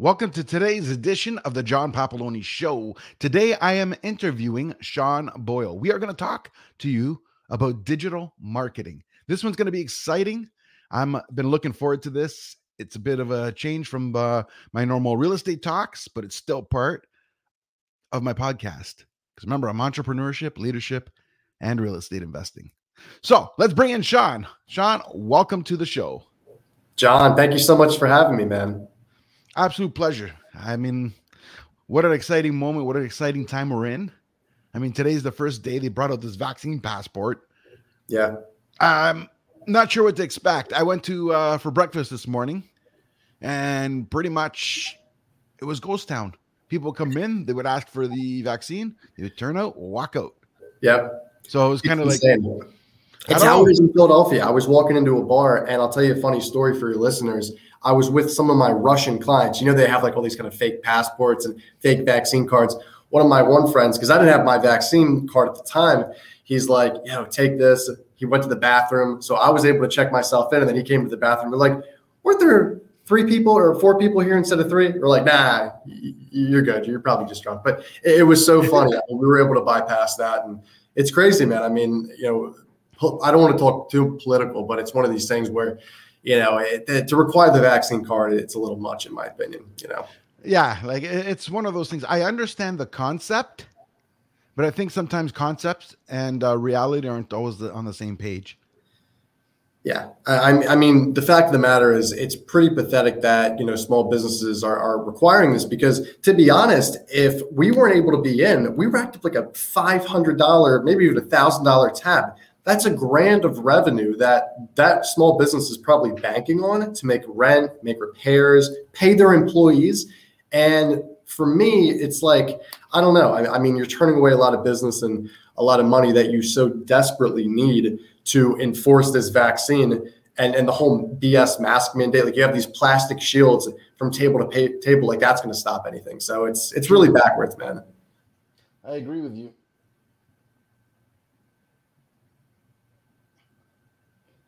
Welcome to today's edition of the John Papaloni Show. Today I am interviewing Sean Boyle. We are going to talk to you about digital marketing. This one's going to be exciting. I've been looking forward to this. It's a bit of a change from uh, my normal real estate talks, but it's still part of my podcast. Because remember, I'm entrepreneurship, leadership, and real estate investing. So let's bring in Sean. Sean, welcome to the show. John, thank you so much for having me, man. Absolute pleasure. I mean, what an exciting moment. What an exciting time we're in. I mean, today's the first day they brought out this vaccine passport. Yeah. I'm not sure what to expect. I went to uh, for breakfast this morning and pretty much it was ghost town. People come in, they would ask for the vaccine, they would turn out, walk out. Yep. So it was kind of like it's how it is in Philadelphia. I was walking into a bar, and I'll tell you a funny story for your listeners. I was with some of my Russian clients. You know, they have like all these kind of fake passports and fake vaccine cards. One of my one friends, because I didn't have my vaccine card at the time, he's like, you know, take this. He went to the bathroom. So I was able to check myself in, and then he came to the bathroom. We're like, weren't there three people or four people here instead of three? We're like, nah, you're good. You're probably just drunk. But it was so funny. we were able to bypass that. And it's crazy, man. I mean, you know, I don't want to talk too political, but it's one of these things where you know, it, it, to require the vaccine card, it's a little much, in my opinion. You know. Yeah, like it's one of those things. I understand the concept, but I think sometimes concepts and uh, reality aren't always the, on the same page. Yeah, I, I, mean, the fact of the matter is, it's pretty pathetic that you know small businesses are, are requiring this because, to be honest, if we weren't able to be in, we racked up like a five hundred dollar, maybe even a thousand dollar tab that's a grand of revenue that that small business is probably banking on to make rent, make repairs, pay their employees. And for me, it's like, I don't know. I, I, mean, you're turning away a lot of business and a lot of money that you so desperately need to enforce this vaccine and, and the whole BS mask mandate. Like you have these plastic shields from table to pay, table, like that's going to stop anything. So it's it's really backwards, man. I agree with you.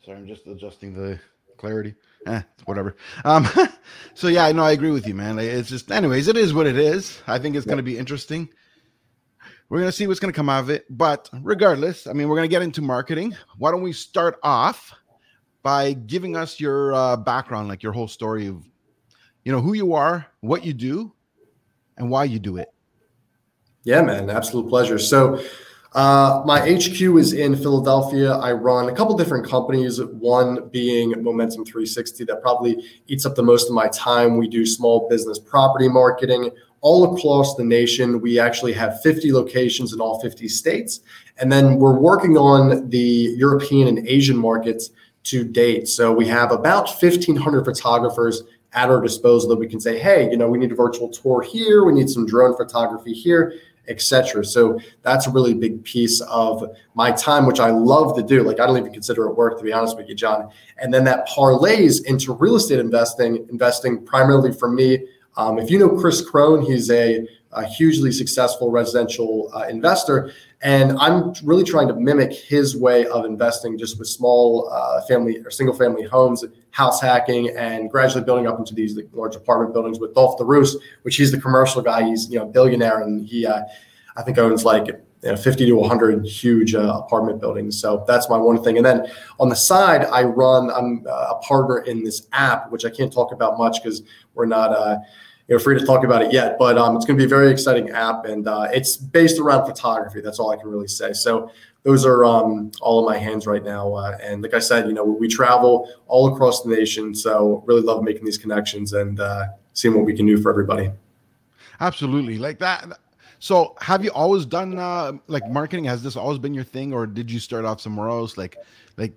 Sorry, I'm just adjusting the clarity. Eh, whatever. Um, so yeah, I know I agree with you, man. It's just, anyways, it is what it is. I think it's going to be interesting. We're going to see what's going to come out of it. But regardless, I mean, we're going to get into marketing. Why don't we start off by giving us your uh, background, like your whole story of, you know, who you are, what you do, and why you do it. Yeah, man, absolute pleasure. So, uh, my HQ is in Philadelphia. I run a couple different companies, one being Momentum 360 that probably eats up the most of my time. We do small business property marketing all across the nation. We actually have 50 locations in all 50 states. And then we're working on the European and Asian markets to date. So we have about 1,500 photographers at our disposal that we can say, hey, you know, we need a virtual tour here, we need some drone photography here etc. So that's a really big piece of my time, which I love to do. Like I don't even consider it work, to be honest with you, John. And then that parlays into real estate investing, investing primarily for me. Um, if you know Chris Crone, he's a, a hugely successful residential uh, investor. And I'm really trying to mimic his way of investing just with small uh, family or single family homes, house hacking, and gradually building up into these large apartment buildings with Dolf de Roos, which he's the commercial guy. He's, you know, a billionaire and he, uh, I think owns like you know, 50 to 100 huge uh, apartment buildings. So that's my one thing. And then on the side, I run, I'm uh, a partner in this app, which I can't talk about much because we're not, uh, you know, free to talk about it yet, but um, it's going to be a very exciting app, and uh, it's based around photography. That's all I can really say. So those are um, all in my hands right now. Uh, and like I said, you know, we travel all across the nation, so really love making these connections and uh, seeing what we can do for everybody. Absolutely, like that. So, have you always done uh, like marketing? Has this always been your thing, or did you start off somewhere else? Like, like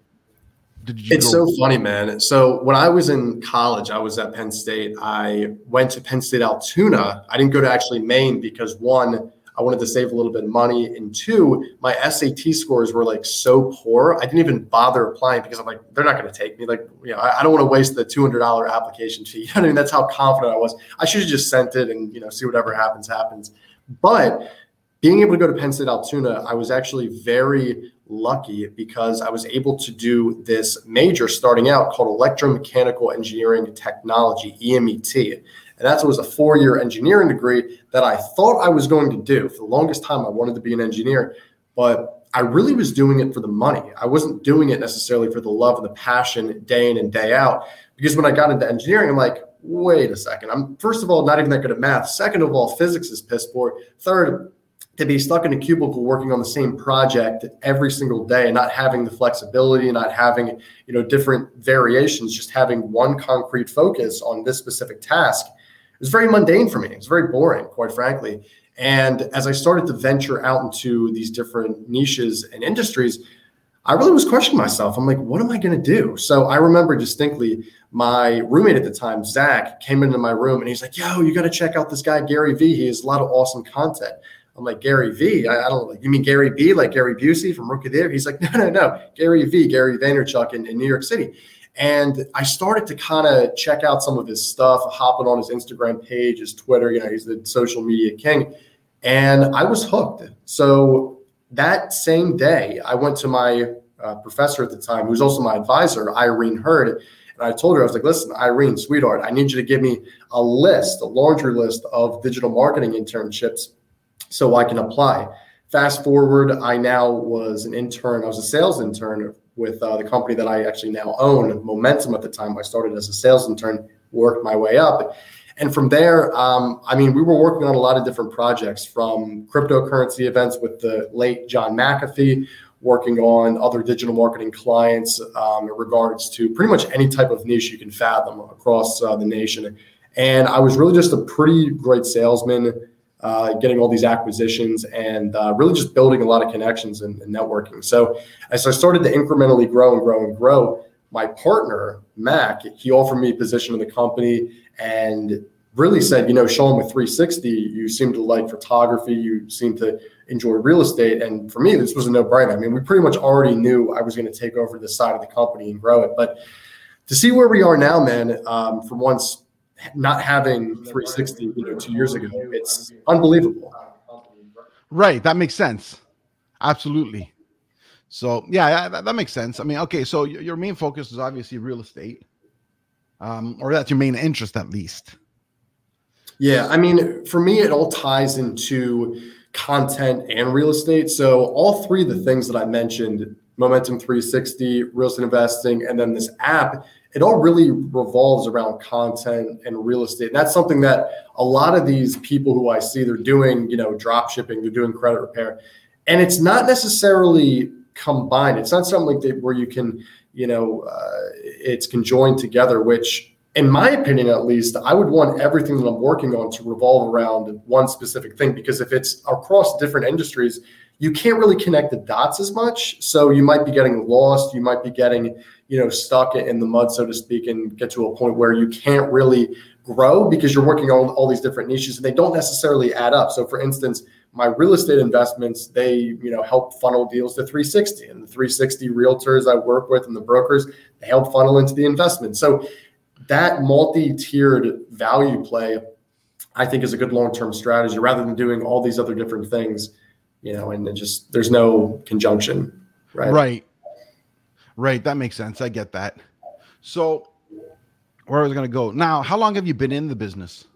it's go- so funny, man. So when I was in college, I was at Penn State. I went to Penn State Altoona. I didn't go to actually Maine because one, I wanted to save a little bit of money, and two, my SAT scores were like so poor. I didn't even bother applying because I'm like, they're not going to take me. Like, you know, I, I don't want to waste the two hundred dollar application fee. You know I mean? That's how confident I was. I should have just sent it and you know see whatever happens happens. But being able to go to Penn State Altoona, I was actually very lucky because I was able to do this major starting out called electromechanical engineering technology, EMET. And that was a four year engineering degree that I thought I was going to do. For the longest time, I wanted to be an engineer, but I really was doing it for the money. I wasn't doing it necessarily for the love and the passion day in and day out. Because when I got into engineering, I'm like, wait a second. I'm first of all not even that good at math. Second of all, physics is piss poor. Third, to be stuck in a cubicle working on the same project every single day and not having the flexibility not having you know different variations just having one concrete focus on this specific task was very mundane for me it was very boring quite frankly and as i started to venture out into these different niches and industries i really was questioning myself i'm like what am i going to do so i remember distinctly my roommate at the time zach came into my room and he's like yo you got to check out this guy gary vee he has a lot of awesome content I'm like Gary V. I, I don't you mean Gary B. Like Gary Busey from Rookie There? He's like no no no Gary V. Gary Vaynerchuk in, in New York City. And I started to kind of check out some of his stuff, hopping on his Instagram page, his Twitter. You know, he's the social media king, and I was hooked. So that same day, I went to my uh, professor at the time, who was also my advisor, Irene Hurd, and I told her, I was like, listen, Irene, sweetheart, I need you to give me a list, a laundry list of digital marketing internships so I can apply. Fast forward, I now was an intern. I was a sales intern with uh, the company that I actually now own, Momentum. At the time, I started as a sales intern, worked my way up, and from there, um, I mean, we were working on a lot of different projects, from cryptocurrency events with the late John McAfee, working on other digital marketing clients um, in regards to pretty much any type of niche you can fathom across uh, the nation. And I was really just a pretty great salesman uh, getting all these acquisitions and uh, really just building a lot of connections and, and, networking. So as I started to incrementally grow and grow and grow, my partner Mac he offered me a position in the company and really said, you know, Sean with 360, you seem to like photography, you seem to enjoy real estate, and for me this was a no-brainer. I mean, we pretty much already knew I was going to take over this side of the company and grow it, but to see where we are now, man, um, from once not having 360 you know two years ago it's unbelievable. Right that makes sense. Absolutely. So yeah that, that makes sense. I mean okay so your main focus is obviously real estate um, or that's your main interest at least. Yeah i mean for me it all ties into content and real estate. So all three of the things that i mentioned momentum 360 real estate investing and then this app it all really revolves around content and real estate. And that's something that a lot of these people who I see, they're doing, you know, drop shipping, they're doing credit repair. And it's not necessarily combined. It's not something like that where you can, you know, uh, it's conjoined together, which in my opinion, at least, I would want everything that I'm working on to revolve around one specific thing. Because if it's across different industries, you can't really connect the dots as much. So you might be getting lost. You might be getting, you know, stuck in the mud, so to speak, and get to a point where you can't really grow because you're working on all these different niches and they don't necessarily add up. So for instance, my real estate investments, they, you know, help funnel deals to 360 and the 360 realtors I work with and the brokers, they help funnel into the investment. So that multi-tiered value play, I think is a good long-term strategy rather than doing all these other different things, you know, and just there's no conjunction. Right. Right. Right. That makes sense. I get that. So, where I was going to go now, how long have you been in the business?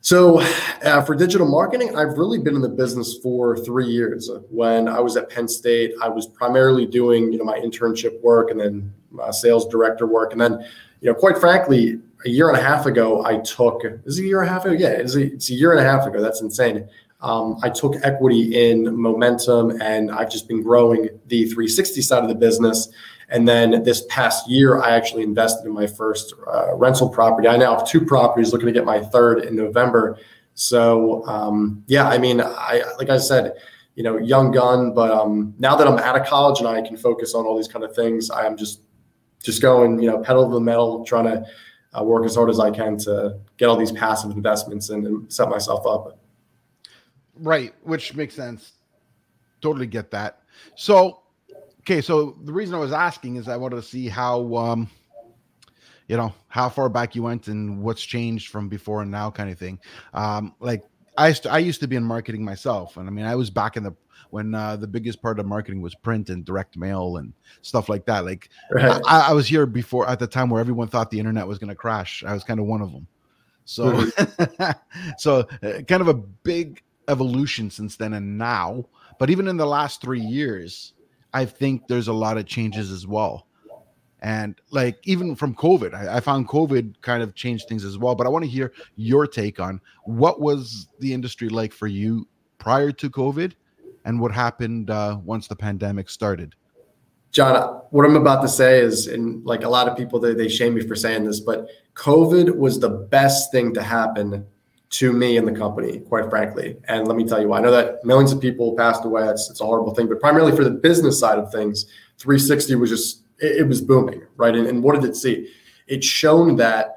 So, uh, for digital marketing, I've really been in the business for three years. When I was at Penn State, I was primarily doing, you know, my internship work and then uh, sales director work, and then, you know, quite frankly, a year and a half ago, I took. Is it a year and a half ago? Yeah, it's a, it's a year and a half ago. That's insane. Um, I took equity in momentum and I've just been growing the 360 side of the business. And then this past year, I actually invested in my first uh, rental property. I now have two properties, looking to get my third in November. So um, yeah, I mean, I like I said, you know, young gun, but um, now that I'm out of college and I can focus on all these kind of things, I am just just going, you know, pedal to the metal, trying to uh, work as hard as I can to get all these passive investments and, and set myself up. Right, which makes sense. Totally get that. So, okay, so the reason I was asking is I wanted to see how um you know, how far back you went and what's changed from before and now kind of thing. Um like I used to, I used to be in marketing myself and I mean I was back in the when uh, the biggest part of marketing was print and direct mail and stuff like that. Like right. I, I was here before at the time where everyone thought the internet was going to crash. I was kind of one of them. So, mm-hmm. so uh, kind of a big evolution since then and now. But even in the last three years, I think there's a lot of changes as well. And like even from COVID, I, I found COVID kind of changed things as well. But I want to hear your take on what was the industry like for you prior to COVID, and what happened uh, once the pandemic started. John, what I'm about to say is, and like a lot of people, they, they shame me for saying this, but COVID was the best thing to happen to me and the company, quite frankly. And let me tell you why. I know that millions of people passed away. It's, it's a horrible thing, but primarily for the business side of things, 360 was just, it, it was booming, right? And, and what did it see? It shown that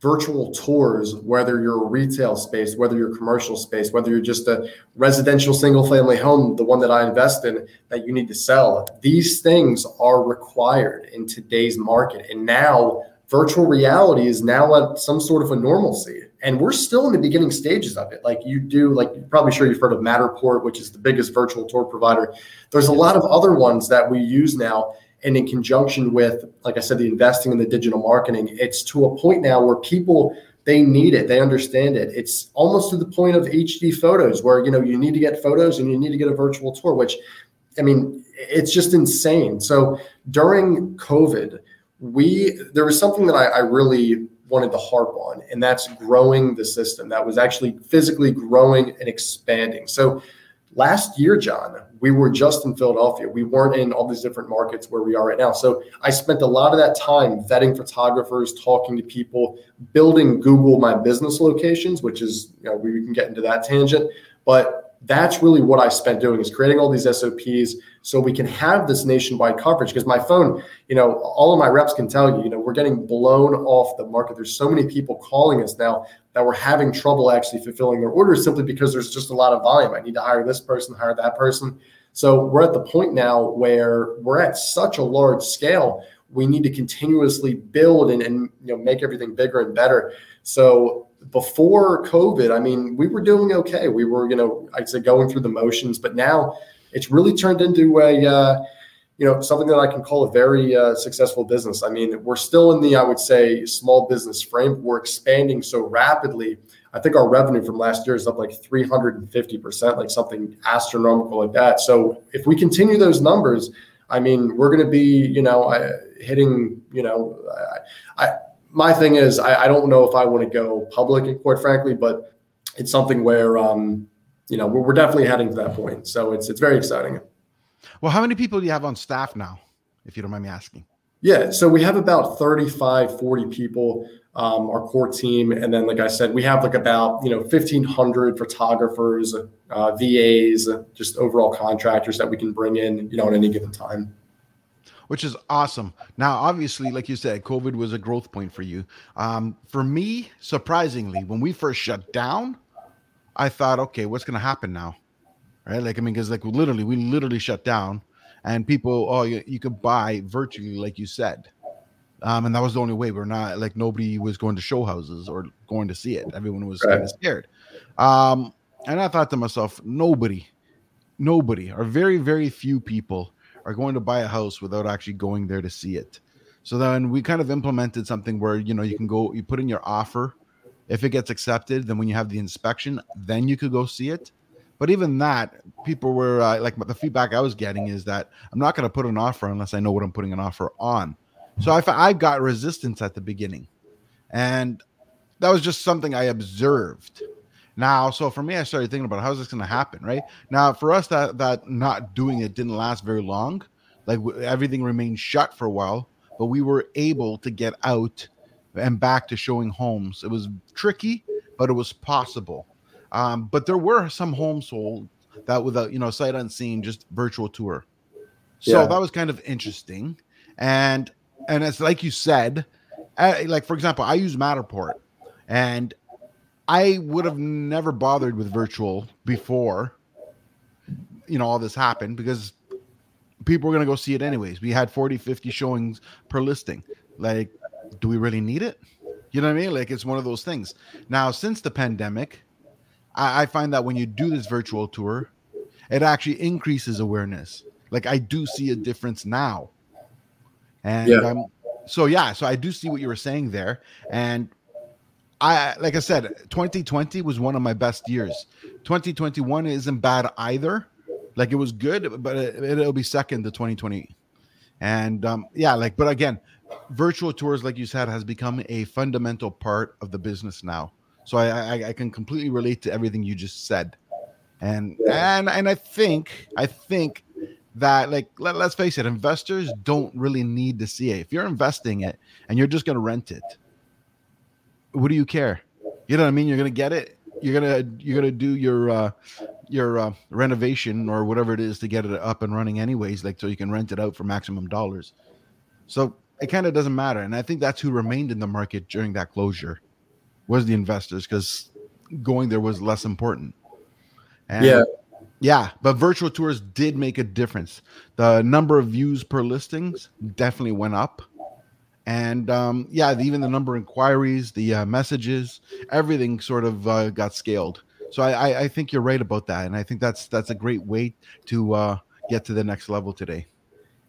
virtual tours, whether you're a retail space, whether you're commercial space, whether you're just a residential single family home, the one that I invest in that you need to sell, these things are required in today's market. And now virtual reality is now at some sort of a normalcy. And we're still in the beginning stages of it. Like you do, like you're probably sure you've heard of Matterport, which is the biggest virtual tour provider. There's a lot of other ones that we use now and in conjunction with like i said the investing in the digital marketing it's to a point now where people they need it they understand it it's almost to the point of hd photos where you know you need to get photos and you need to get a virtual tour which i mean it's just insane so during covid we there was something that I, I really wanted to harp on and that's growing the system that was actually physically growing and expanding so last year john we were just in Philadelphia. We weren't in all these different markets where we are right now. So I spent a lot of that time vetting photographers, talking to people, building Google My Business locations, which is, you know, we can get into that tangent. But that's really what I spent doing is creating all these SOPs so we can have this nationwide coverage. Because my phone, you know, all of my reps can tell you, you know, we're getting blown off the market. There's so many people calling us now that we're having trouble actually fulfilling their orders simply because there's just a lot of volume. I need to hire this person, hire that person. So we're at the point now where we're at such a large scale. We need to continuously build and, and you know make everything bigger and better. So before COVID, I mean, we were doing okay. We were, you know, I'd say going through the motions, but now it's really turned into a, uh, you know, something that I can call a very uh, successful business. I mean, we're still in the, I would say, small business frame. We're expanding so rapidly. I think our revenue from last year is up like 350%, like something astronomical like that. So if we continue those numbers, I mean, we're going to be, you know, hitting, you know, I, I my thing is, I, I don't know if I want to go public, quite frankly, but it's something where, um, you know, we're, we're definitely heading to that point. So it's it's very exciting. Well, how many people do you have on staff now, if you don't mind me asking? Yeah, so we have about 35, 40 people, um, our core team. And then, like I said, we have like about, you know, 1,500 photographers, uh, VAs, just overall contractors that we can bring in, you know, at any given time which is awesome. Now, obviously, like you said, COVID was a growth point for you. Um, for me, surprisingly, when we first shut down, I thought, okay, what's going to happen now? Right? Like, I mean, because like literally, we literally shut down, and people, oh, you, you could buy virtually, like you said. Um, and that was the only way. We're not like nobody was going to show houses or going to see it. Everyone was right. kind of scared. Um, and I thought to myself, nobody, nobody, or very, very few people are going to buy a house without actually going there to see it. So then we kind of implemented something where you know you can go, you put in your offer. If it gets accepted, then when you have the inspection, then you could go see it. But even that, people were uh, like the feedback I was getting is that I'm not going to put an offer unless I know what I'm putting an offer on. So I, I got resistance at the beginning, and that was just something I observed. Now, so for me, I started thinking about how's this going to happen, right? Now, for us, that that not doing it didn't last very long. Like everything remained shut for a while, but we were able to get out and back to showing homes. It was tricky, but it was possible. Um, but there were some homes sold that without you know sight unseen, just virtual tour. So yeah. that was kind of interesting, and and it's like you said, uh, like for example, I use Matterport, and I would have never bothered with virtual before, you know, all this happened because people were going to go see it anyways. We had 40, 50 showings per listing. Like, do we really need it? You know what I mean? Like, it's one of those things. Now, since the pandemic, I, I find that when you do this virtual tour, it actually increases awareness. Like, I do see a difference now. And yeah. Um, so, yeah, so I do see what you were saying there. And I like I said, 2020 was one of my best years. 2021 isn't bad either. Like it was good, but it, will be second to 2020. And um, yeah, like, but again, virtual tours, like you said, has become a fundamental part of the business now. So I, I, I can completely relate to everything you just said. And and and I think I think that like let, let's face it, investors don't really need to see it. If you're investing it and you're just gonna rent it, what do you care? You know what I mean? You're gonna get it. You're gonna you're gonna do your uh, your uh, renovation or whatever it is to get it up and running anyways, like so you can rent it out for maximum dollars. So it kind of doesn't matter, and I think that's who remained in the market during that closure was the investors because going there was less important. And yeah. Yeah, but virtual tours did make a difference. The number of views per listings definitely went up and um, yeah, even the number of inquiries, the uh, messages, everything sort of uh, got scaled. So I, I, I, think you're right about that, and I think that's that's a great way to uh, get to the next level today.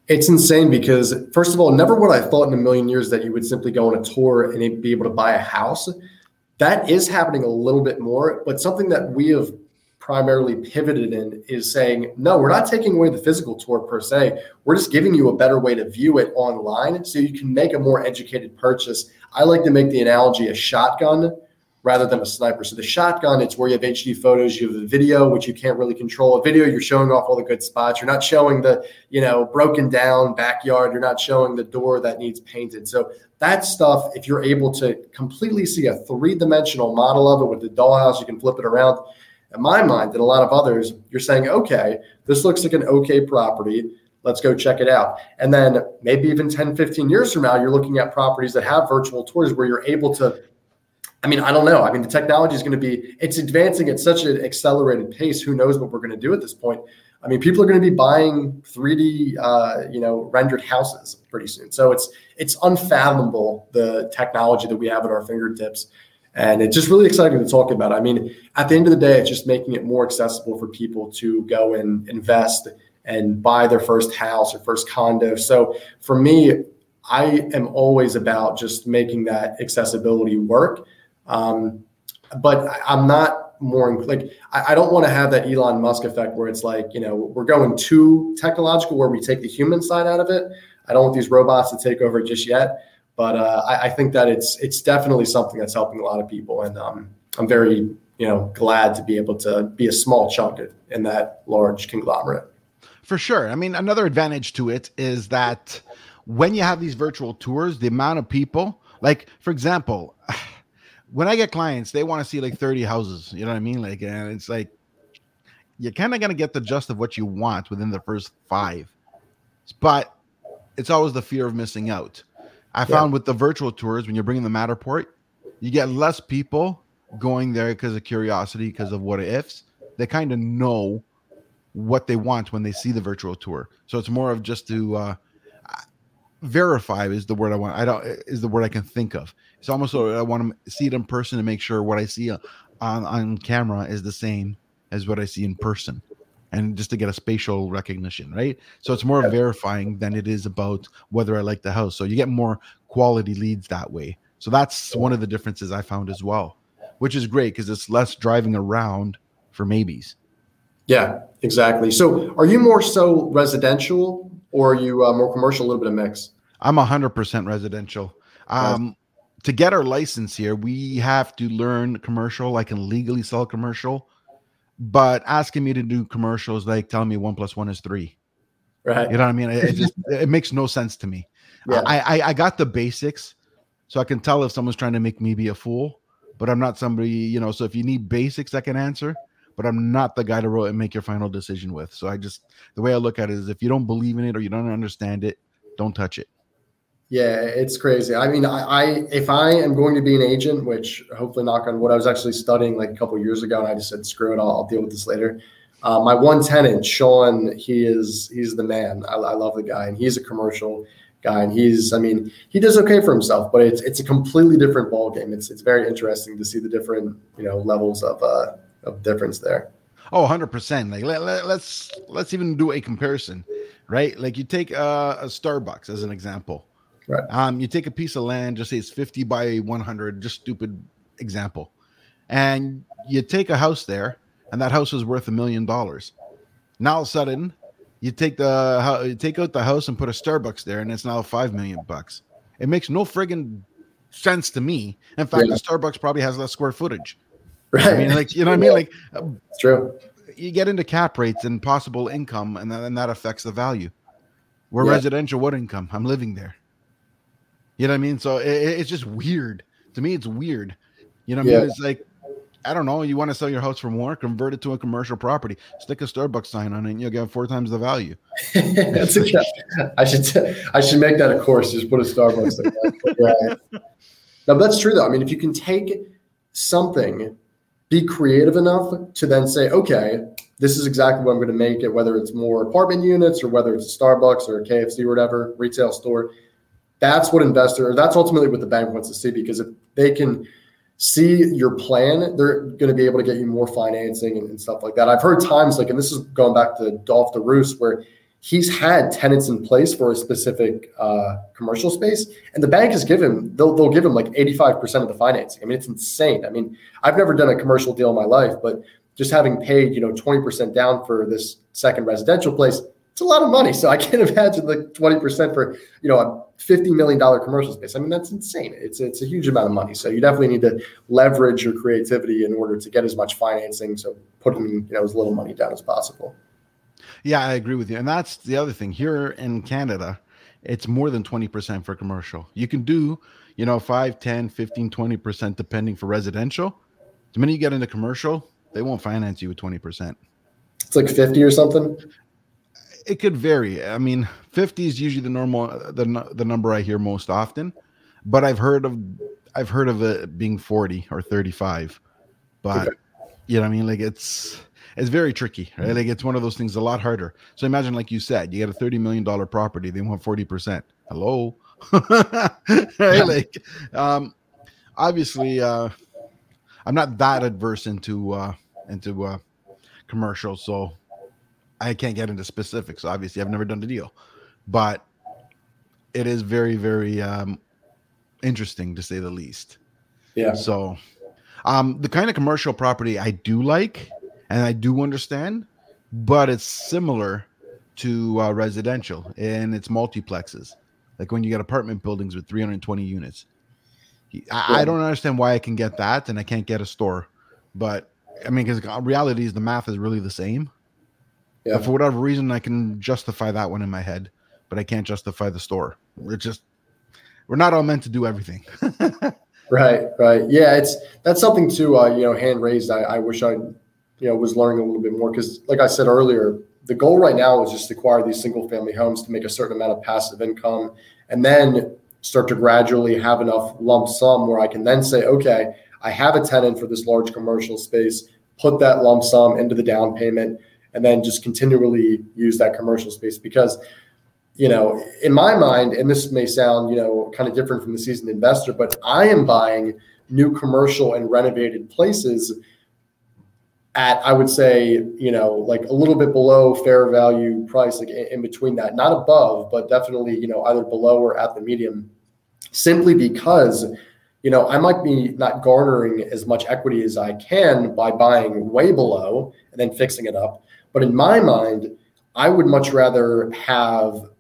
It's insane because first of all, never would I thought in a million years that you would simply go on a tour and be able to buy a house. That is happening a little bit more, but something that we have primarily pivoted in is saying, no, we're not taking away the physical tour per se. We're just giving you a better way to view it online so you can make a more educated purchase. I like to make the analogy a shotgun rather than a sniper. So the shotgun, it's where you have HD photos, you have the video, which you can't really control. A video, you're showing off all the good spots. You're not showing the, you know, broken down backyard. You're not showing the door that needs painted. So that stuff, if you're able to completely see a three-dimensional model of it with the dollhouse, you can flip it around in my mind and a lot of others, you're saying, okay, this looks like an okay property. Let's go check it out. And then maybe even 10, 15 years from now, you're looking at properties that have virtual tours where you're able to. I mean, I don't know. I mean, the technology is going to be, it's advancing at such an accelerated pace. Who knows what we're going to do at this point? I mean, people are going to be buying 3D, uh, you know, rendered houses pretty soon. So it's it's unfathomable the technology that we have at our fingertips. And it's just really exciting to talk about. I mean, at the end of the day, it's just making it more accessible for people to go and invest and buy their first house or first condo. So for me, I am always about just making that accessibility work. Um, but I'm not more like I, I don't want to have that Elon Musk effect where it's like you know we're going too technological where we take the human side out of it. I don't want these robots to take over just yet. But uh, I, I, think that it's it's definitely something that's helping a lot of people, and um, I'm very you know glad to be able to be a small chunk in that large conglomerate. For sure. I mean, another advantage to it is that when you have these virtual tours, the amount of people, like for example, when I get clients, they want to see like 30 houses. You know what I mean? Like, and it's like you're kind of gonna get the gist of what you want within the first five, but it's always the fear of missing out. I found with the virtual tours, when you're bringing the Matterport, you get less people going there because of curiosity, because of what ifs. They kind of know what they want when they see the virtual tour. So it's more of just to uh, verify is the word I want. I don't is the word I can think of. It's almost so I want to see it in person to make sure what I see on on camera is the same as what I see in person and just to get a spatial recognition, right? So it's more yeah. verifying than it is about whether I like the house. So you get more quality leads that way. So that's one of the differences I found as well, which is great because it's less driving around for maybes. Yeah, exactly. So are you more so residential or are you uh, more commercial, a little bit of mix? I'm 100% residential. Um, To get our license here, we have to learn commercial. I can legally sell commercial but asking me to do commercials like telling me one plus one is three. Right. You know what I mean? It, it just it makes no sense to me. Yeah. I, I I got the basics, so I can tell if someone's trying to make me be a fool. But I'm not somebody, you know. So if you need basics, I can answer. But I'm not the guy to roll and make your final decision with. So I just the way I look at it is if you don't believe in it or you don't understand it, don't touch it. Yeah, it's crazy. I mean, I, I, if I am going to be an agent, which hopefully knock on what I was actually studying like a couple years ago, and I just said, screw it, I'll, I'll deal with this later. Uh, my one tenant, Sean, he is he's the man. I, I love the guy, and he's a commercial guy, and he's I mean he does okay for himself, but it's it's a completely different ball game. It's it's very interesting to see the different you know levels of uh, of difference there. Oh, 100 percent. Like let, let, let's let's even do a comparison, right? Like you take uh, a Starbucks as an example Right. Um, you take a piece of land, just say it's 50 by 100, just stupid example, and you take a house there, and that house is worth a million dollars. Now all of a sudden, you take the you take out the house and put a Starbucks there, and it's now five million bucks. It makes no friggin' sense to me. In fact, yeah. the Starbucks probably has less square footage. Right. I mean, like you know what I mean? Like it's true. You get into cap rates and possible income, and then that affects the value. We're yeah. residential, what income? I'm living there. You know what I mean? So it, it's just weird. To me, it's weird. You know what yeah. I mean? It's like I don't know. You want to sell your house for more? Convert it to a commercial property. Stick a Starbucks sign on it, and you'll get four times the value. That's a, I should t- I should make that a course. Just put a Starbucks. right. Now that's true though. I mean, if you can take something, be creative enough to then say, okay, this is exactly what I'm going to make it. Whether it's more apartment units or whether it's a Starbucks or a KFC or whatever retail store. That's what investor. That's ultimately what the bank wants to see because if they can see your plan, they're going to be able to get you more financing and, and, stuff like that. I've heard times like, and this is going back to Dolf de Roos, where he's had tenants in place for a specific uh, commercial space, and the bank has given they'll they'll give him like eighty five percent of the financing. I mean, it's insane. I mean, I've never done a commercial deal in my life, but just having paid you know twenty percent down for this second residential place it's a lot of money. So I can't imagine like 20% for, you know, a $50 million commercial space. I mean, that's insane. It's, it's a huge amount of money. So you definitely need to leverage your creativity in order to get as much financing. So putting, you know, as little money down as possible. Yeah, I agree with you. And that's the other thing here in Canada, it's more than 20% for commercial. You can do, you know, 5, 10, 15, 20% depending for residential. The minute you get into commercial, they won't finance you with 20%. It's like 50 or something it could vary. I mean, 50 is usually the normal the the number I hear most often, but I've heard of I've heard of it being 40 or 35. But okay. you know I mean like it's it's very tricky, right? Like it's one of those things a lot harder. So imagine like you said, you get a 30 million dollar property, they want 40%. Hello. right? Like um obviously uh I'm not that adverse into uh into uh commercials, so I can't get into specifics. Obviously, I've never done the deal, but it is very, very um, interesting to say the least. Yeah. So, um, the kind of commercial property I do like and I do understand, but it's similar to uh, residential and it's multiplexes. Like when you get apartment buildings with 320 units. I. I don't understand why I can get that and I can't get a store, but I mean, because reality is the math is really the same. Yeah. But for whatever reason, I can justify that one in my head, but I can't justify the store. We're just we're not all meant to do everything. right, right. Yeah, it's that's something too. Uh, you know, hand raised. I, I wish I, you know, was learning a little bit more because, like I said earlier, the goal right now is just to acquire these single family homes to make a certain amount of passive income, and then start to gradually have enough lump sum where I can then say, okay, I have a tenant for this large commercial space. Put that lump sum into the down payment and then just continually use that commercial space because you know in my mind and this may sound you know kind of different from the seasoned investor but i am buying new commercial and renovated places at i would say you know like a little bit below fair value price like in between that. Not above but definitely you know either below or at the medium. Simply because you know i might be not garnering as much equity as i can by buying way below and then fixing it up but in my mind, I would much rather have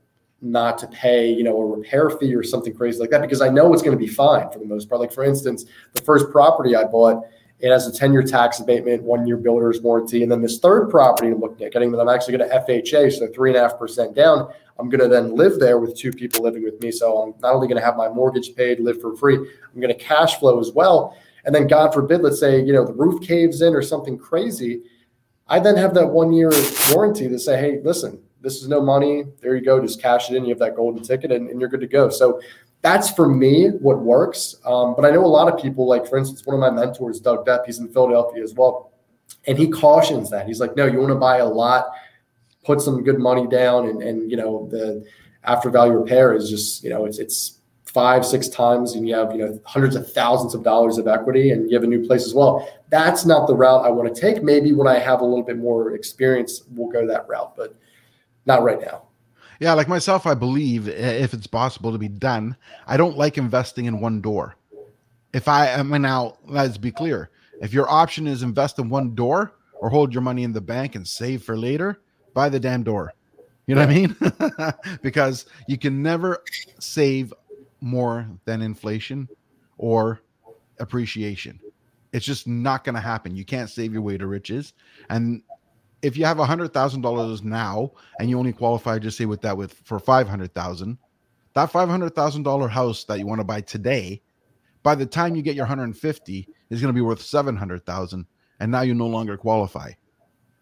not to pay, you know, a repair fee or something crazy like that because I know it's going to be fine for the most part. Like for instance, the first property I bought, it has a 10-year tax abatement, one-year builder's warranty, and then this third property I'm looking at getting that I'm actually going to FHA, so three and a half percent down. I'm going to then live there with two people living with me, so I'm not only going to have my mortgage paid, live for free, I'm going to cash flow as well. And then God forbid, let's say you know the roof caves in or something crazy I then have that one year warranty to say, hey, listen, this is no money. There you go. Just cash it in. You have that golden ticket and, and you're good to go. So that's for me what works. Um, but I know a lot of people, like for instance, one of my mentors, Doug Depp, he's in Philadelphia as well. And he cautions that. He's like, no, you want to buy a lot, put some good money down, and, and you know, the after value repair is just, you know, it's it's five, six times and you have, you know, hundreds of thousands of dollars of equity and you have a new place as well. That's not the route I want to take. Maybe when I have a little bit more experience, we'll go that route, but not right now. Yeah, like myself, I believe if it's possible to be done, I don't like investing in one door. If I I mean now, let's be clear. If your option is invest in one door or hold your money in the bank and save for later, buy the damn door. You know what I mean? because you can never save more than inflation or appreciation. It's just not going to happen. You can't save your way to riches. And if you have a hundred thousand dollars now and you only qualify, just say with that with for five hundred thousand, that five hundred thousand dollar house that you want to buy today, by the time you get your hundred and fifty, is going to be worth seven hundred thousand, and now you no longer qualify,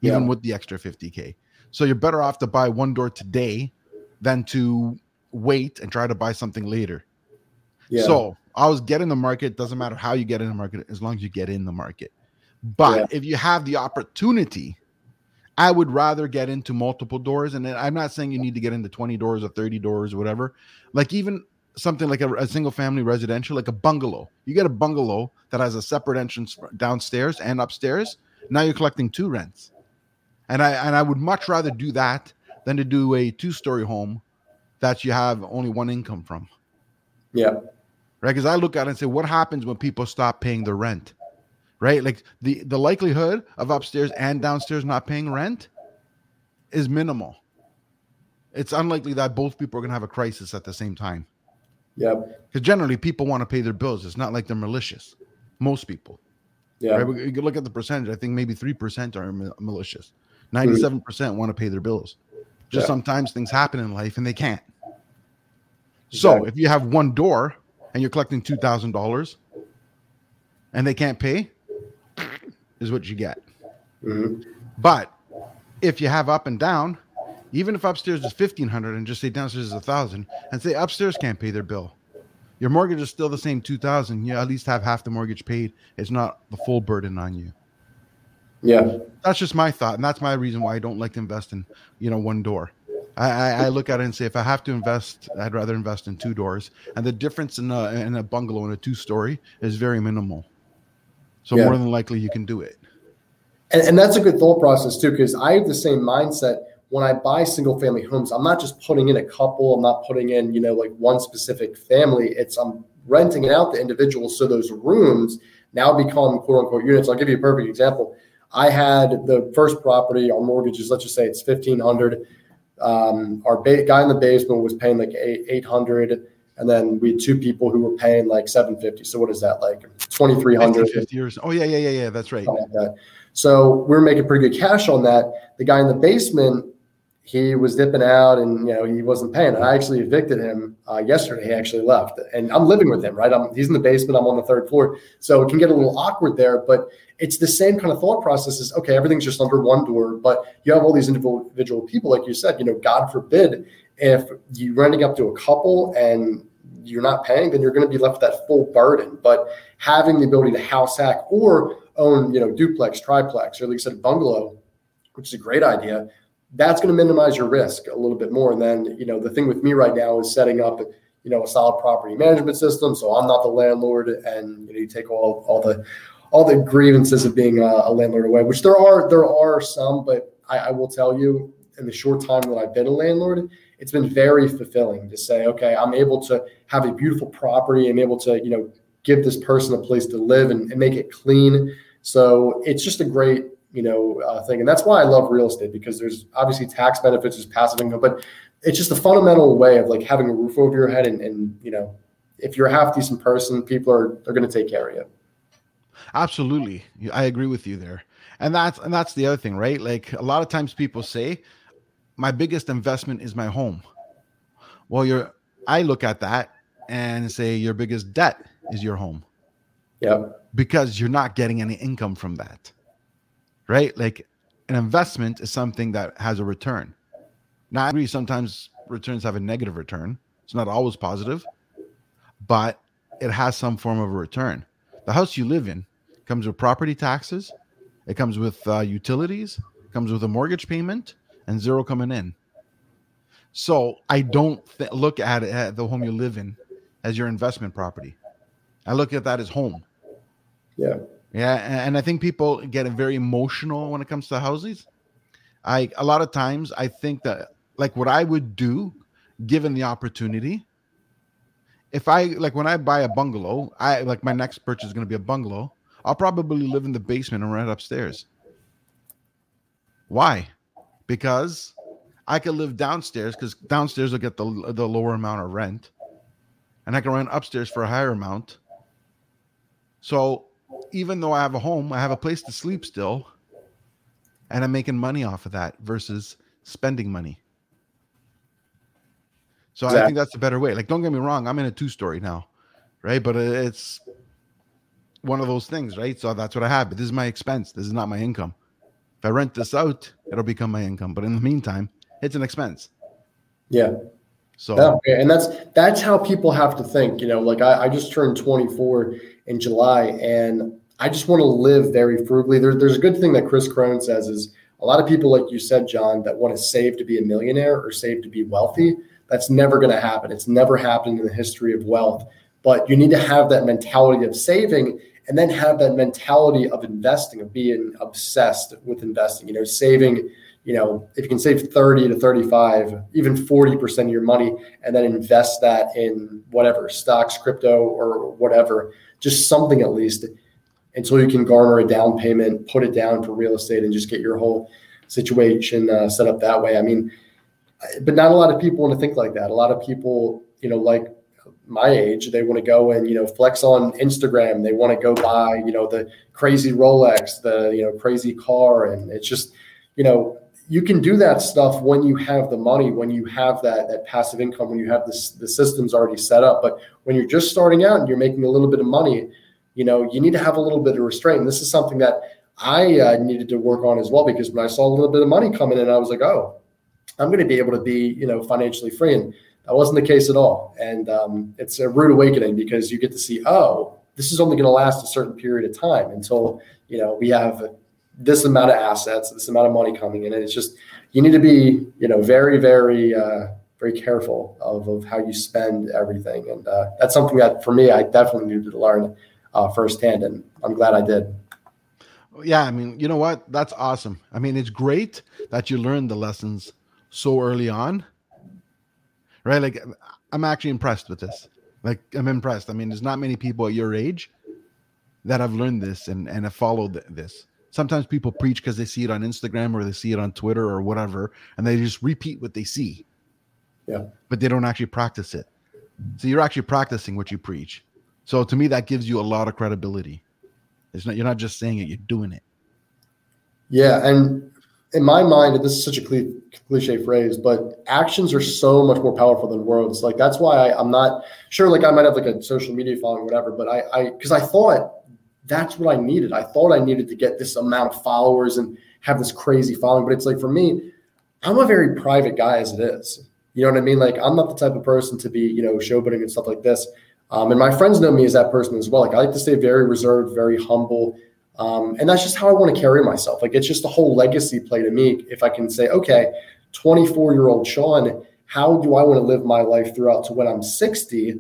even Yeah. with the extra fifty k. So you're better off to buy one door today than to wait and try to buy something later. Yeah. So I was get in the market. Doesn't matter how you get in the market, as long as you get in the market. But Yeah. if you have the opportunity, I would rather get into multiple doors. And I'm not saying you need to get into 20 doors or 30 doors or whatever. Like even something like a, a single family residential, like a bungalow. You get a bungalow that has a separate entrance downstairs and upstairs. Now you're collecting two rents. And I and I would much rather do that than to do a two-story home that you have only one income from yeah. Right? Because I look at it and say, what happens when people stop paying the rent, right? Like the the likelihood of upstairs and downstairs not paying rent is minimal. It's unlikely that both people are going to have a crisis at the same time. Yeah. Because generally, people want to pay their bills. It's not like they're malicious. Most people, Yeah. right? You look at the percentage. I think maybe three percent are malicious. Ninety-seven percent want to pay their bills. Just Yeah. sometimes things happen in life and they can't. So if you have one door and you're collecting two thousand dollars, and they can't pay, is what you get. Mhm. But if you have up and down, even if upstairs is fifteen hundred and just say downstairs is a thousand, and say upstairs can't pay their bill, your mortgage is still the same two thousand. You at least have half the mortgage paid. It's not the full burden on you. Yeah. That's just my thought, and that's my reason why I don't like to invest in, you know, one door. I, I, I look at it and say, if I have to invest, I'd rather invest in two doors. And the difference in a, in a bungalow and a two story is very minimal. So Yeah. more than likely, you can do it. And, and that's a good thought process too, because I have the same mindset when I buy single family homes. I'm not just putting in a couple. I'm not putting in, you know, like one specific family. It's I'm renting it out to individuals. So those rooms now become quote unquote units. I'll give you a perfect example. I had the first property, our mortgage is, let's just say it's 1500. Um, our ba- guy in the basement was paying like eight, 800. And then we had two people who were paying like 750. So what is that like? 2300. 50, 50 years. Oh, yeah, yeah, yeah, yeah. That's right. like that. So we we're making pretty good cash on that. The guy in the basement, he was dipping out and you know he wasn't paying. And I actually evicted him uh, yesterday. He actually left, and I'm living with him. Right, I'm, he's in the basement. I'm on the third floor, so it can get a little awkward there. But it's the same kind of thought process. Is okay, everything's just under one door, but you have all these individual individual people, like you said. You know, God forbid if you're renting up to a couple and you're not paying, then you're going to be left with that full burden. But having the ability to house hack or own, you know, duplex, triplex, or like you said, bungalow, which is a great idea, that's going to minimize your risk a little bit more. And then, you know, the thing with me right now is setting up, you know, a solid property management system. So I'm not the landlord, and you know, you take all all the all the grievances of being a, a landlord away, which there are there are some, but I, I will tell you, in the short time that I've been a landlord, it's been very fulfilling to say, okay, I'm able to have a beautiful property. I'm able to, you know, give this person a place to live and, and make it clean. So it's just a great, you know, uh, thing. And that's why I love real estate because there's obviously tax benefits, there's passive income, but it's just a fundamental way of like having a roof over your head. And, and you know, if you're a half decent person, people are, are going to take care of you. Absolutely. I agree with you there. And that's and that's the other thing, right? Like a lot of times people say, my biggest investment is my home. Well, you're I look at that and say your biggest debt is your home Yeah. because you're not getting any income from that. Right? Like an investment is something that has a return. Now I agree sometimes returns have a negative return. It's not always positive, but it has some form of a return. The house you live in comes with property taxes, it comes with uh, utilities, comes with a mortgage payment, and zero coming in. So I don't th- look at it at the home you live in as your investment property. I look at that as home. Yeah. Yeah, and I think people get very emotional when it comes to houses. I a lot of times I think that like what I would do given the opportunity if I like when I buy a bungalow, I like my next purchase is going to be a bungalow. I'll probably live in the basement and rent upstairs. Why? Because I could live downstairs because downstairs will get the the lower amount of rent, and I can rent upstairs for a higher amount. So even though I have a home, I have a place to sleep still, and I'm making money off of that versus spending money. So exactly. I think that's a better way. Like, don't get me wrong, I'm in a two story now, right? But it's one of those things, right? So that's what I have. But this is my expense. This is not my income. If I rent this out, it'll become my income. But in the meantime, it's an expense. Yeah. So yeah, and that's that's how people have to think. You know, like I, I just turned 24 in July, and I just want to live very frugally. There, there's a good thing that Chris Crone says is a lot of people, like you said, John, that want to save to be a millionaire or save to be wealthy. That's never going to happen. It's never happened in the history of wealth. But you need to have that mentality of saving and then have that mentality of investing, of being obsessed with investing, you know, saving, you know, if you can save 30 to 35, even 40% of your money, and then invest that in whatever stocks, crypto, or whatever, just something at least until you can garner a down payment, put it down for real estate, and just get your whole situation uh, set up that way. I mean, but not a lot of people want to think like that. A lot of people, you know, like my age, they want to go and you know flex on Instagram. They want to go buy you know the crazy Rolex, the you know crazy car, and it's just you know you can do that stuff when you have the money, when you have that that passive income, when you have this the systems already set up. But when you're just starting out and you're making a little bit of money, you know you need to have a little bit of restraint. And this is something that I uh, needed to work on as well because when I saw a little bit of money coming in, I was like, oh, I'm going to be able to be you know financially free. And that wasn't the case at all. And um, it's a rude awakening because you get to see, oh, this is only going to last a certain period of time until you know we have this amount of assets, this amount of money coming in. And it's just you need to be you know very very uh, very careful of, of how you spend everything. And uh, that's something that for me I definitely needed to learn uh, firsthand, and I'm glad I did. Yeah, I mean, you know what? That's awesome. I mean, it's great that you learned the lessons so early on right? Like I'm actually impressed with this. Like I'm impressed. I mean, there's not many people at your age that have learned this and and have followed this. Sometimes people preach because they see it on Instagram or they see it on Twitter or whatever, and they just repeat what they see. Yeah. But they don't actually practice it. So you're actually practicing what you preach. So to me, that gives you a lot of credibility. It's not you're not just saying it, you're doing it. Yeah, and in my mind, this is such a cliche phrase, but actions are so much more powerful than words. Like that's why I, am not sure. Like I might have like a social media following, whatever. But I, I, because I thought that's what I needed. I thought I needed to get this amount of followers and have this crazy following. But it's like for me, I'm a very private guy as it is. You know what I mean? Like I'm not the type of person to be, you know, showboating and stuff like this. Um, and my friends know me as that person as well. Like I like to stay very reserved, very humble. Um, and that's just how I want to carry myself. Like it's just a whole legacy play to me. If I can say, okay, 24 year old Sean, how do I want to live my life throughout to when I'm 60?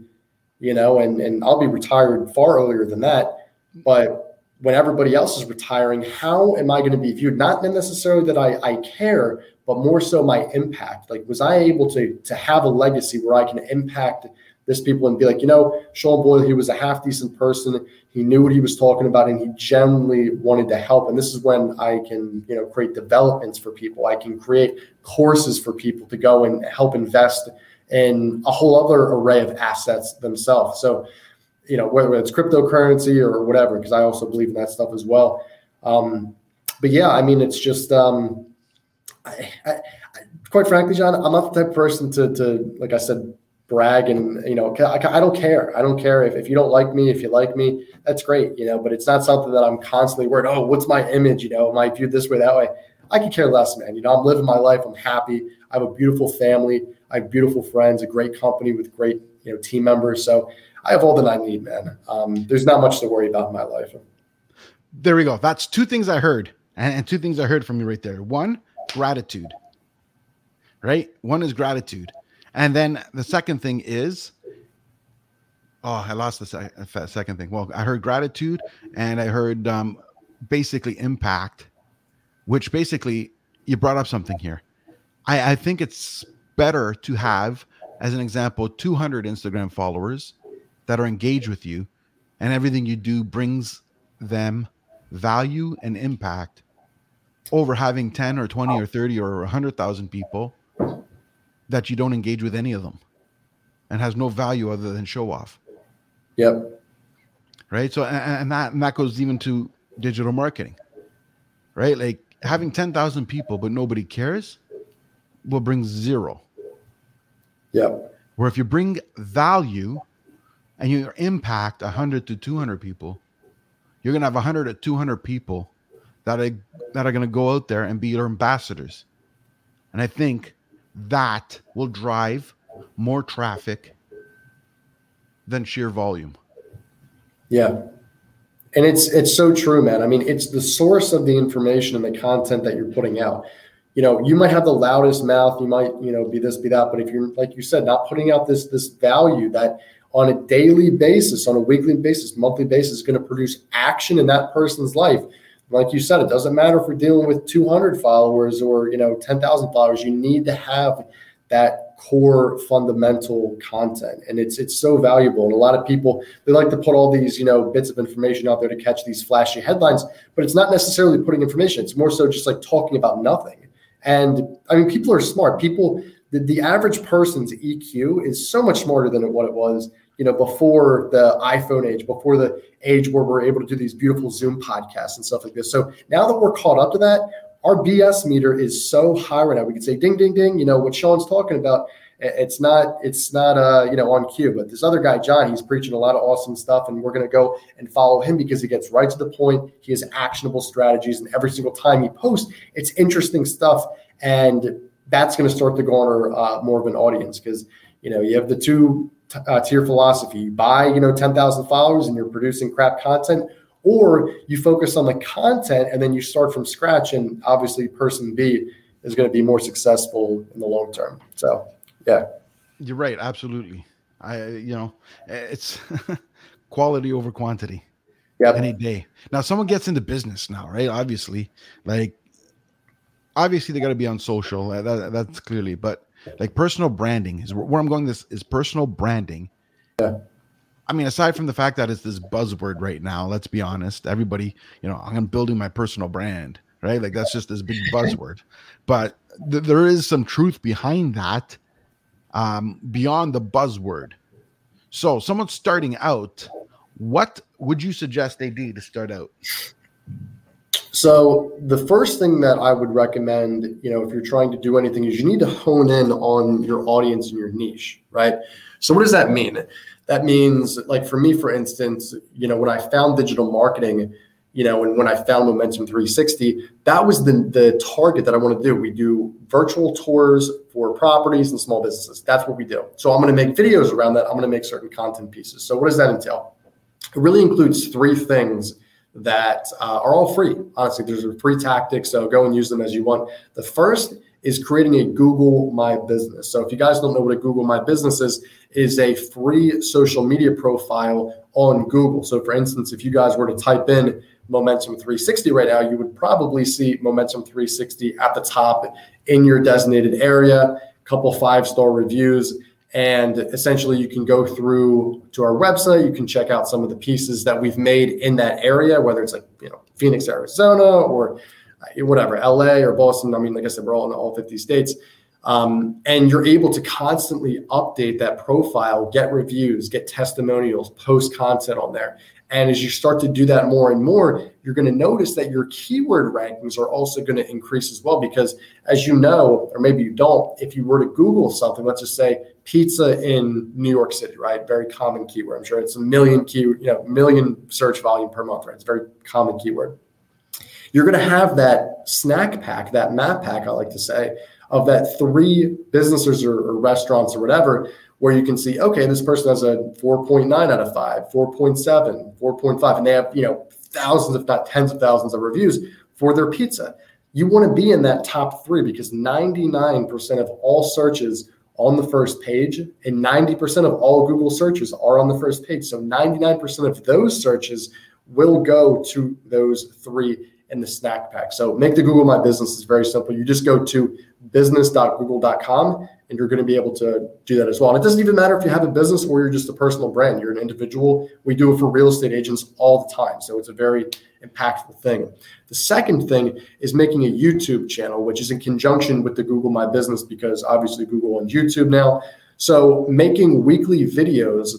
You know, and and I'll be retired far earlier than that. But when everybody else is retiring, how am I going to be viewed? Not necessarily that I, I care, but more so my impact. Like, was I able to to have a legacy where I can impact this people and be like, you know, Sean Boyle, he was a half decent person. He knew what he was talking about and he genuinely wanted to help. And this is when I can, you know, create developments for people. I can create courses for people to go and help invest in a whole other array of assets themselves. So, you know, whether it's cryptocurrency or whatever, because I also believe in that stuff as well. Um, but yeah, I mean, it's just, um, I, I, quite frankly, John, I'm not the type of person to, to, like I said, brag and you know I, I don't care. I don't care if, if you don't like me if you like me that's great you know but it's not something that i'm constantly worried oh what's my image? You know am i viewed this way that way? I can care less man you know i'm living my life i'm happy i have a beautiful family i have beautiful friends a great company with great you know team members so i have all that i need man. Um, there's not much to worry about in my life. There we go. That's two things i heard and two things i heard from you right there. One gratitude right? One is gratitude. And then the second thing is, oh, I lost the sec- second thing. Well, I heard gratitude and I heard um, basically impact, which basically you brought up something here. I, I think it's better to have, as an example, 200 Instagram followers that are engaged with you and everything you do brings them value and impact over having 10 or 20 or 30 or 100,000 people that you don't engage with any of them and has no value other than show off. Yep. Right. So, and, and that, and that goes even to digital marketing, right? Like having 10,000 people, but nobody cares will bring zero. Yep. Where if you bring value and you impact 100 to 200 people, you're going to have 100 to 200 people that are, that are going to go out there and be your ambassadors. And I think that will drive more traffic than sheer volume. Yeah. And it's it's so true, man. I mean, it's the source of the information and the content that you're putting out. You know, you might have the loudest mouth, you might, you know, be this, be that, but if you're like you said, not putting out this this value that on a daily basis, on a weekly basis, monthly basis, is going to produce action in that person's life. Like you said, it doesn't matter if we're dealing with 200 followers or you know 10,000 followers. You need to have that core fundamental content and it's it's so valuable and a lot of people they like to put all these you know bits of information out there to catch these flashy headlines but it's not necessarily putting information it's more so just like talking about nothing and i mean people are smart people the, the average person's eq is so much smarter than what it was you know before the iphone age before the age where we're able to do these beautiful zoom podcasts and stuff like this so now that we're caught up to that our BS meter is so high right now. We can say ding, ding, ding. You know what Sean's talking about. It's not, it's not, uh, you know, on cue. But this other guy, John, he's preaching a lot of awesome stuff, and we're to go and follow him because he gets right to the point. He has actionable strategies, and every single time he posts, it's interesting stuff, and that's to start to garner uh, more of an audience because you know you have the two t- uh, tier philosophy. You buy, you know, ten thousand followers, and you're producing crap content or you focus on the content and then you start from scratch and obviously person b is going to be more successful in the long term. So yeah. You're right absolutely. I you know it's quality over quantity. Yeah any day. Now someone gets into business now right? Obviously. Like obviously they got to be on social. That, that's clearly but like personal branding is where i'm going this is personal branding yeah I mean, aside from the fact that it's this buzzword right now, let's be honest, everybody, you know, I'm building my personal brand, right? Like that's just this big buzzword. But th- there is some truth behind that um, beyond the buzzword. So, someone starting out, what would you suggest they do to start out? So, the first thing that I would recommend, you know, if you're trying to do anything, is you need to hone in on your audience and your niche, right? So, what does that mean? that means like for me for instance you know when i found digital marketing you know and when i found momentum 360 that was the the target that i want to do. We do virtual tours for properties and small businesses. That's what we do. So i'm going to make videos around that. I'm going to make certain content pieces. So what does that entail? It really includes three things that uh, are all free honestly there's a free tactic, so go and use them as you want the first is creating a Google My Business. So if you guys don't know what a Google My Business is, is a free social media profile on Google. So for instance, if you guys were to type in Momentum 360 right now, you would probably see Momentum 360 at the top in your designated area, couple five star reviews. And essentially, you can go through to our website. You can check out some of the pieces that we've made in that area, whether it's like you know Phoenix, Arizona, or whatever, LA or Boston. I mean, like I said, we're all in all 50 states. Um, and you're able to constantly update that profile, get reviews, get testimonials, post content on there. And as you start to do that more and more, you're going to notice that your keyword rankings are also going to increase as well. Because as you know, or maybe you don't, if you were to Google something, let's just say pizza in New York City, right? Very common keyword. I'm sure it's a million key, you know, million search volume per month, right? It's a very common keyword you're going to have that snack pack, that map pack, I like to say, of that three businesses or, or restaurants or whatever, where you can see, okay, this person has a 4.9 out of 5, 4.7, 4.5, and they have, you know, thousands, if not tens of thousands of reviews for their pizza. You want to be in that top three because 99% of all searches on the first page and 90% of all Google searches are on the first page. So 99% of those searches will go to those three in the snack pack. So make the Google My Business is very simple. You just go to business.google.com and you're going to be able to do that as well. And it doesn't even matter if you have a business or you're just a personal brand, you're an individual. We do it for real estate agents all the time. So it's a very impactful thing. The second thing is making a YouTube channel, which is in conjunction with the Google My Business because obviously Google and YouTube now. So making weekly videos,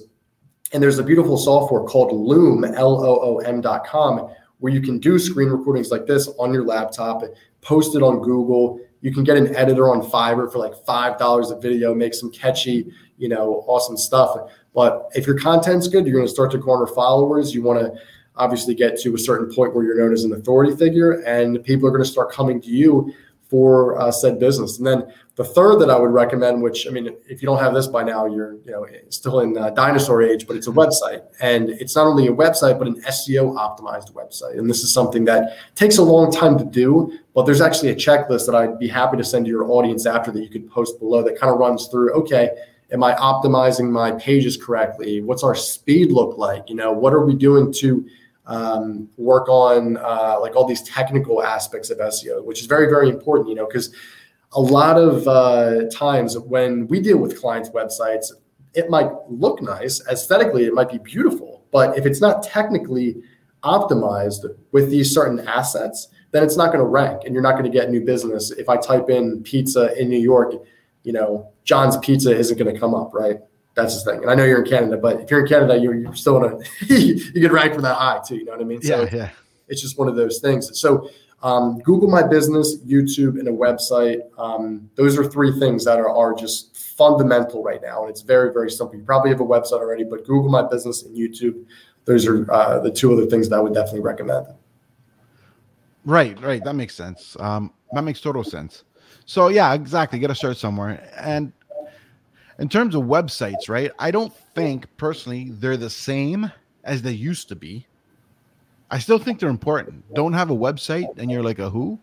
and there's a beautiful software called Loom, L O O M.com, where you can do screen recordings like this on your laptop, post it on Google you can get an editor on Fiverr for like five dollars a video, make some catchy, you know, awesome stuff. But if your content's good, you're going to start to garner followers. You want to obviously get to a certain point where you're known as an authority figure, and people are going to start coming to you for uh, said business. And then the third that I would recommend, which I mean, if you don't have this by now, you're you know still in uh, dinosaur age, but it's a website, and it's not only a website but an SEO optimized website. And this is something that takes a long time to do, but there's actually a checklist that I'd be happy to send to your audience after that you could post below that kind of runs through. Okay, am I optimizing my pages correctly? What's our speed look like? You know, what are we doing to um, work on uh, like all these technical aspects of SEO, which is very, very important, you know, because a lot of uh, times when we deal with clients' websites, it might look nice aesthetically, it might be beautiful, but if it's not technically optimized with these certain assets, then it's not going to rank and you're not going to get new business. If I type in pizza in New York, you know, John's Pizza isn't going to come up, right? That's the thing. And I know you're in Canada, but if you're in Canada, you're, you're still in a you get ranked for that high too. You know what I mean? So yeah, yeah. It's just one of those things. So um, Google My Business, YouTube, and a website. Um, those are three things that are, are just fundamental right now, and it's very very simple. You probably have a website already, but Google My Business and YouTube. Those are uh, the two other things that I would definitely recommend. Right, right. That makes sense. Um, that makes total sense. So yeah, exactly. Get to start somewhere, and in terms of websites, right? I don't think personally they're the same as they used to be. I still think they're important. Don't have a website and you're like a who?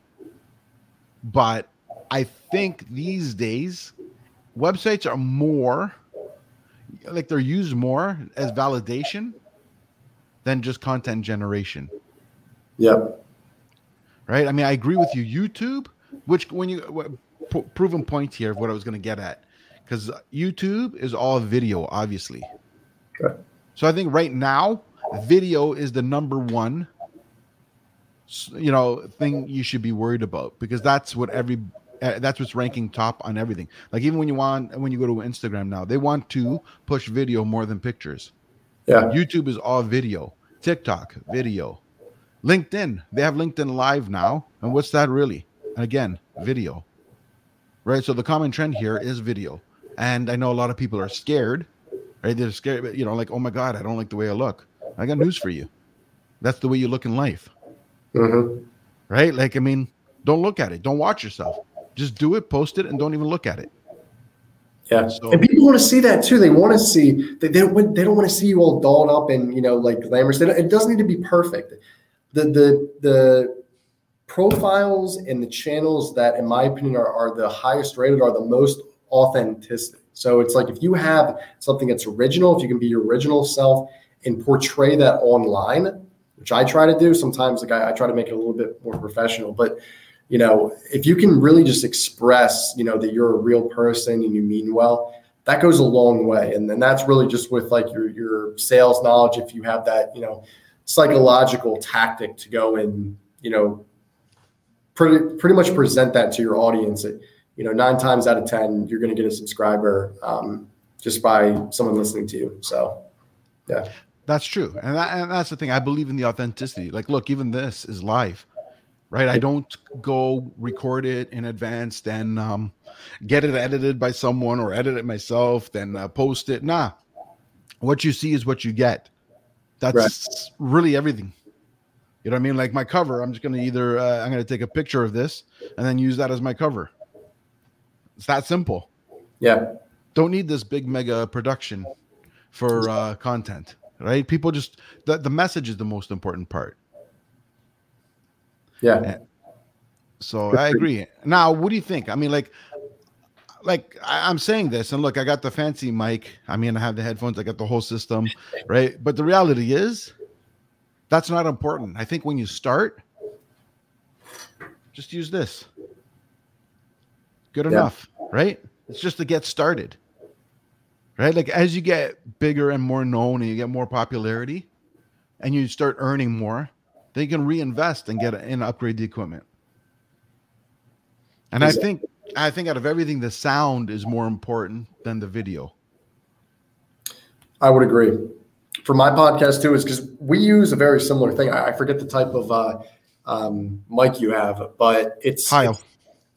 But I think these days websites are more like they're used more as validation than just content generation. Yep. Right? I mean, I agree with you. YouTube, which when you proven point here of what I was going to get at because YouTube is all video, obviously. Okay. So I think right now, video is the number one, you know, thing you should be worried about because that's what every uh, that's what's ranking top on everything. Like even when you want when you go to Instagram now, they want to push video more than pictures. Yeah. YouTube is all video. TikTok, video. LinkedIn, they have LinkedIn Live now, and what's that really? And again, video. Right? So the common trend here is video. And I know a lot of people are scared, right? They're scared, you know, like, oh my God, I don't like the way I look. I got news for you. That's the way you look in life. Mm-hmm. Right? Like, I mean, don't look at it. Don't watch yourself. Just do it, post it, and don't even look at it. Yeah, so, and people want to see that too. They want to see they, they don't they don't want to see you all dolled up and you know like glamorous. It doesn't need to be perfect. The the the profiles and the channels that, in my opinion, are, are the highest rated are the most authenticity. So it's like if you have something that's original, if you can be your original self and portray that online, which I try to do sometimes, like I, I try to make it a little bit more professional, but you know, if you can really just express, you know, that you're a real person and you mean well, that goes a long way. And then that's really just with like your your sales knowledge. If you have that, you know, psychological tactic to go and, you know, pretty pretty much present that to your audience. It, you know, nine times out of 10, you're going to get a subscriber um, just by someone listening to you. So, yeah. That's true. And, that, and that's the thing. I believe in the authenticity. Like, look, even this is live, right? I don't go record it in advance, then um, get it edited by someone or edit it myself, then uh, post it. Nah. What you see is what you get. That's right. really everything. You know what I mean? Like my cover, I'm just going to either, uh, I'm going to take a picture of this and then use that as my cover it's that simple. Yeah. Don't need this big mega production for uh, content, right? People just the, the message is the most important part. Yeah. And so I agree. Now, what do you think? I mean, like, like I, am saying this, and look, I got the fancy mic. I mean, I have the headphones. I got the whole system, right? But the reality is, that's not important. I think when you start, just use this. Good enough, right? It's just to get started. Right? Like as you get bigger and more known and you get more popularity and you start earning more, they can reinvest and get and upgrade the equipment. And I think I think out of everything, the sound is more important than the video. I would agree. For my podcast too, is because we use a very similar thing. I, I forget the type of uh, um, mic you have, but it's, it's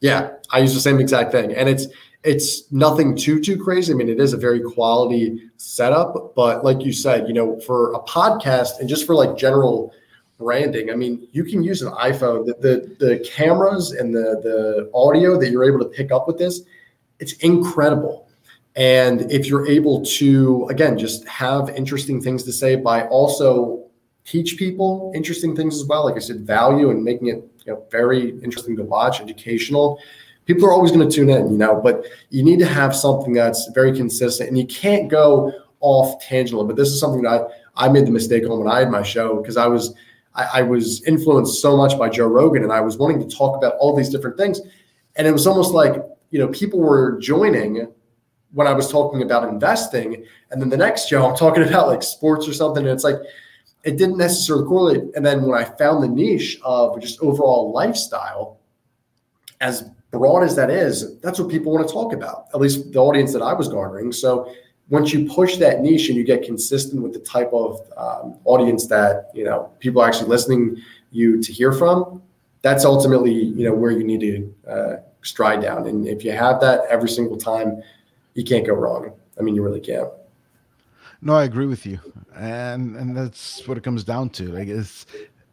yeah, I use the same exact thing, and it's it's nothing too too crazy. I mean, it is a very quality setup, but like you said, you know, for a podcast and just for like general branding, I mean, you can use an iPhone. The the, the cameras and the the audio that you're able to pick up with this, it's incredible. And if you're able to again just have interesting things to say by also teach people interesting things as well. Like I said, value and making it you know, very interesting to watch, educational. People are always going to tune in, you know, but you need to have something that's very consistent and you can't go off tangential. But this is something that I, I made the mistake on when I had my show because I was I, I was influenced so much by Joe Rogan and I was wanting to talk about all these different things. And it was almost like, you know, people were joining when I was talking about investing. And then the next show, I'm talking about like sports or something. And it's like, it didn't necessarily correlate. And then when I found the niche of just overall lifestyle, as broad as that is, that's what people want to talk about, at least the audience that I was garnering. So once you push that niche and you get consistent with the type of um, audience that you know people are actually listening you to hear from, that's ultimately you know where you need to uh, stride down. And if you have that every single time, you can't go wrong. I mean, you really can't. No, I agree with you, and and that's what it comes down to. Like, it's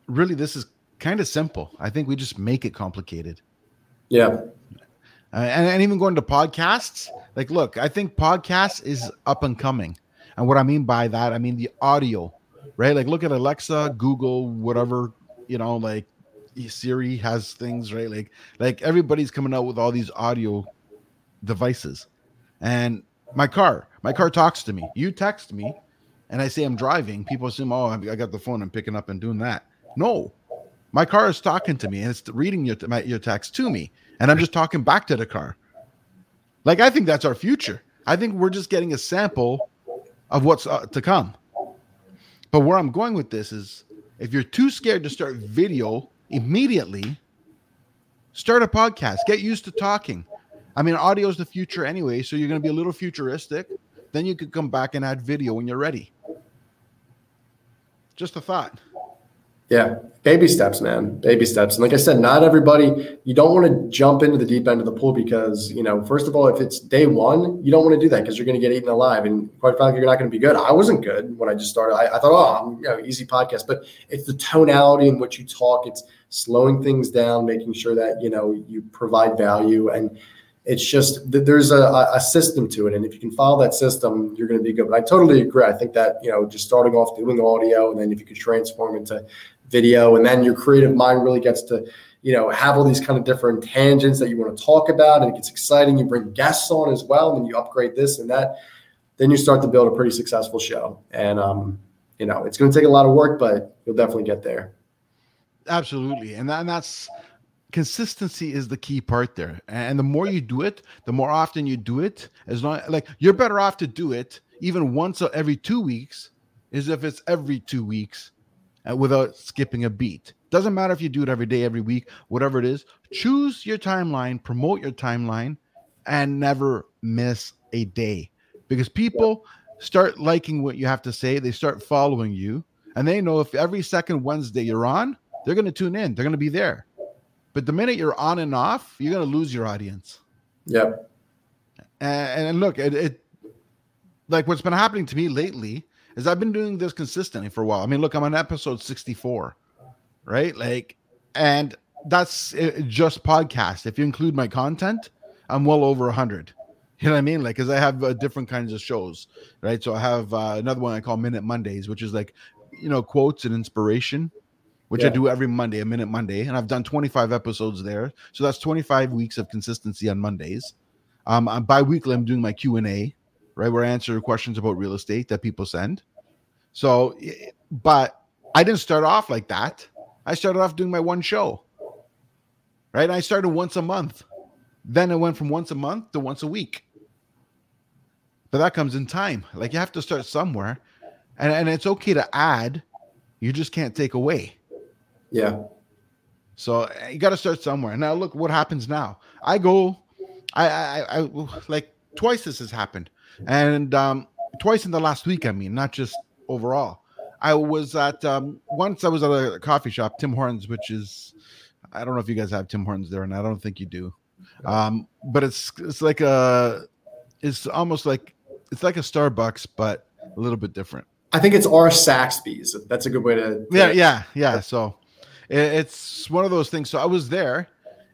really this is kind of simple. I think we just make it complicated. Yeah, uh, and, and even going to podcasts. Like, look, I think podcasts is up and coming, and what I mean by that, I mean the audio, right? Like, look at Alexa, Google, whatever you know, like Siri has things, right? Like, like everybody's coming out with all these audio devices, and my car my car talks to me. You text me, and I say I'm driving. People assume, oh, I got the phone. I'm picking up and doing that. No, my car is talking to me and it's reading your my, your text to me, and I'm just talking back to the car. Like I think that's our future. I think we're just getting a sample of what's uh, to come. But where I'm going with this is, if you're too scared to start video immediately, start a podcast. Get used to talking. I mean, audio is the future anyway, so you're going to be a little futuristic. Then you could come back and add video when you're ready. Just a thought. Yeah, baby steps, man. Baby steps. And like I said, not everybody, you don't want to jump into the deep end of the pool because, you know, first of all, if it's day one, you don't want to do that because you're going to get eaten alive. And quite frankly, you're not going to be good. I wasn't good when I just started. I, I thought, oh, I'm, you know, easy podcast. But it's the tonality in which you talk, it's slowing things down, making sure that, you know, you provide value. And it's just that there's a, a system to it, and if you can follow that system, you're going to be good. But I totally agree. I think that you know, just starting off doing audio, and then if you could transform into video, and then your creative mind really gets to you know have all these kind of different tangents that you want to talk about, and it gets exciting. You bring guests on as well, and you upgrade this and that. Then you start to build a pretty successful show, and um, you know, it's going to take a lot of work, but you'll definitely get there. Absolutely, and, that, and that's consistency is the key part there. And the more you do it the more often you do it as long like you're better off to do it even once every two weeks is if it's every two weeks uh, without skipping a beat. Doesn't matter if you do it every day every week whatever it is choose your timeline promote your timeline and never miss a day. Because people start liking what you have to say they start following you and they know if every second wednesday you're on they're going to tune in they're going to be there but the minute you're on and off, you're going to lose your audience. Yep. And, and look, it, it like what's been happening to me lately is I've been doing this consistently for a while. I mean, look, I'm on episode 64, right? Like, and that's uh, just podcast. If you include my content, I'm well over 100. You know what I mean? Like, because I have uh, different kinds of shows, right? So I have uh, another one I call Minute Mondays, which is like, you know, quotes and inspiration which yeah. I do every Monday, a minute Monday, and I've done 25 episodes there. So that's 25 weeks of consistency on Mondays. Um, I'm bi-weekly, I'm doing my Q and A, right, where I answer questions about real estate that people send. So, but I didn't start off like that. I started off doing my one show, right? And I started once a month. Then it went from once a month to once a week. But that comes in time. Like you have to start somewhere. And, and it's okay to add, you just can't take away. Yeah. So eh, you got to start somewhere. Now look what happens now. I go, I, I, I, like twice this has happened, and um, twice in the last week. I mean, not just overall. I was at um, once. I was at a coffee shop, Tim Hortons, which is I don't know if you guys have Tim Hortons there, and I don't think you do. Um, but it's it's like a it's almost like it's like a Starbucks, but a little bit different. I think it's our Saxbys. That's a good way to. Yeah, yeah, yeah. So it's one of those things. So I was there,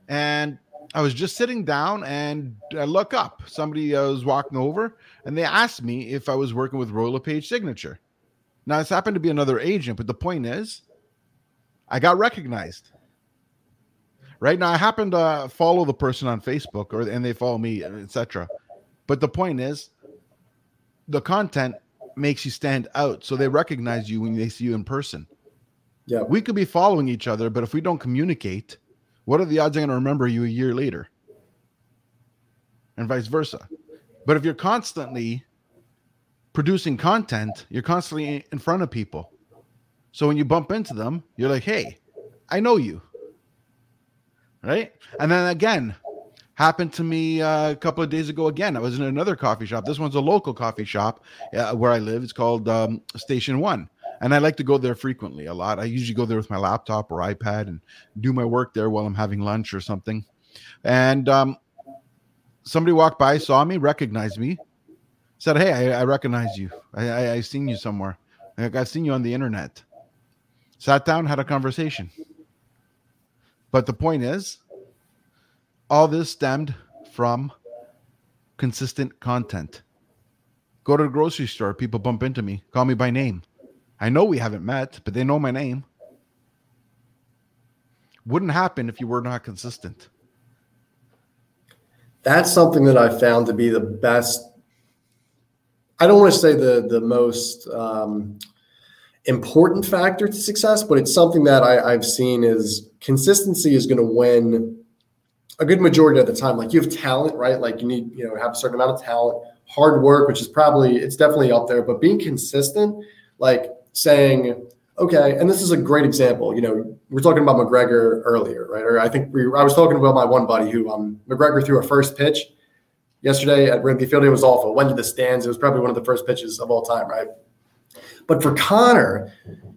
and I was just sitting down, and I look up. Somebody uh, was walking over, and they asked me if I was working with Royal LePage Signature. Now this happened to be another agent, but the point is, I got recognized. Right now, I happen to follow the person on Facebook, or and they follow me, etc. But the point is, the content makes you stand out, so they recognize you when they see you in person. Yeah. We could be following each other, but if we don't communicate, what are the odds I'm going to remember you a year later? And vice versa. But if you're constantly producing content, you're constantly in front of people. So when you bump into them, you're like, hey, I know you. Right? And then again, happened to me uh, a couple of days ago again. I was in another coffee shop. This one's a local coffee shop uh, where I live. It's called um, Station One and I like to go there frequently a lot. I usually go there with my laptop or iPad and do my work there while I'm having lunch or something. And um, somebody walked by, saw me, recognized me, said, "Hey, I, I recognize you. I, I, I seen you somewhere. I've seen you on the internet." Sat down, had a conversation. But the point is, all this stemmed from consistent content. Go to the grocery store, people bump into me, call me by name. I know we haven't met, but they know my name. Wouldn't happen if you were not consistent. That's something that I found to be the best. I don't want to say the the most um, important factor to success, but it's something that I, I've seen is consistency is going to win a good majority of the time. Like you have talent, right? Like you need, you know, have a certain amount of talent, hard work, which is probably it's definitely up there, but being consistent, like saying, okay, and this is a great example. You know, we're talking about McGregor earlier, right? Or I think we, I was talking about my one buddy who um, McGregor threw a first pitch yesterday at Wrigley Field. It was awful. Went to the stands. It was probably one of the first pitches of all time, right? But for Conor,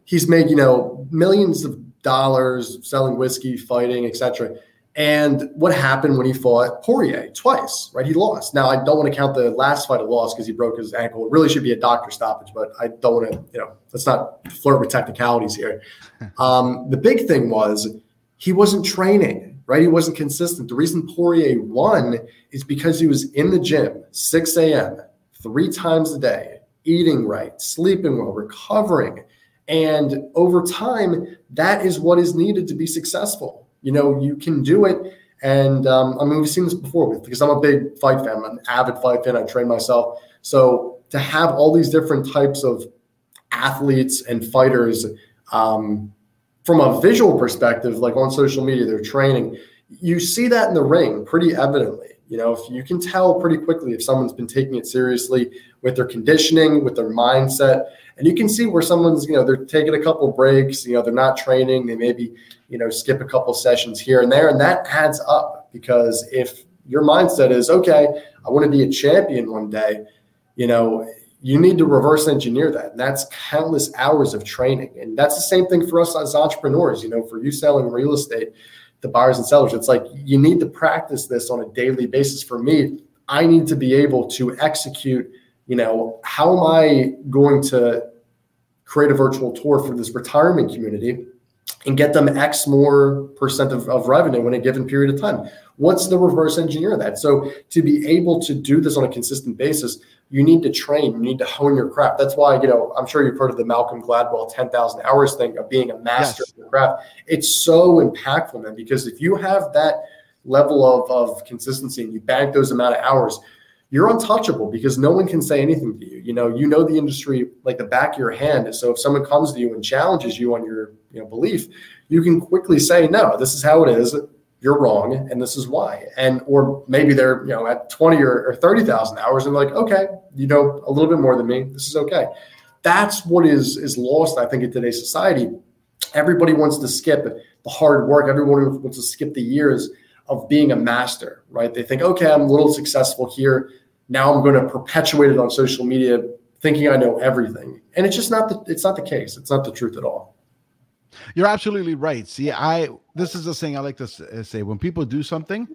he's made you know millions of dollars selling whiskey, fighting, etc. And what happened when he fought Poirier twice, right? He lost. Now, I don't want to count the last fight a loss because he broke his ankle. It really should be a doctor stoppage, but I don't want to, you know, let's not flirt with technicalities here. Um, the big thing was he wasn't training, right? He wasn't consistent. The reason Poirier won is because he was in the gym 6 a.m., three times a day, eating right, sleeping well, recovering. And over time, that is what is needed to be successful you know, you can do it. And um, I mean, we've seen this before with because I'm a big fight fan, I'm an avid fight fan. I train myself. So to have all these different types of athletes and fighters um, from a visual perspective, like on social media, they're training. You see that in the ring pretty evidently. You know, if you can tell pretty quickly if someone's been taking it seriously with their conditioning, with their mindset, and you can see where someone's, you know, they're taking a couple breaks, you know, they're not training, they maybe, you know, skip a couple sessions here and there, and that adds up because if your mindset is okay, I want to be a champion one day, you know, you need to reverse engineer that. And that's countless hours of training. And that's the same thing for us as entrepreneurs, you know, for you selling real estate the buyers and sellers. It's like you need to practice this on a daily basis. For me, I need to be able to execute, you know, how am I going to create a virtual tour for this retirement community and get them X more percent of, of revenue in a given period of time? What's the reverse engineer of that? So to be able to do this on a consistent basis, you need to train, you need to hone your craft. That's why, you know, I'm sure you've heard of the Malcolm Gladwell 10,000 hours thing of being a master yes. of your craft. It's so impactful, man, because if you have that level of, of consistency and you bank those amount of hours, you're untouchable because no one can say anything to you. You know, you know the industry like the back of your hand. So if someone comes to you and challenges you on your you know belief, you can quickly say, no, this is how it is. You're wrong and this is why. And or maybe they're you know at 20 or, or 30,000 hours and like okay you know a little bit more than me. This is okay. That's what is is lost i think in today's society. Everybody wants to skip the hard work. Everyone wants to skip the years of being a master right? They think okay i'm a little successful here now i'm going to perpetuate it on social media thinking i know everything and it's just not the it's not the case it's not the truth at all you're absolutely right. See, I this is the thing I like to uh, say when people do something,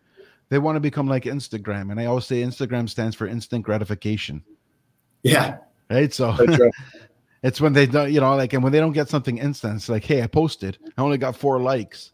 they want to become like Instagram, and I always say Instagram stands for instant gratification. Yeah. Right. So it's when they don't, you know, like, and when they don't get something instant, it's like, hey, I posted, I only got four likes,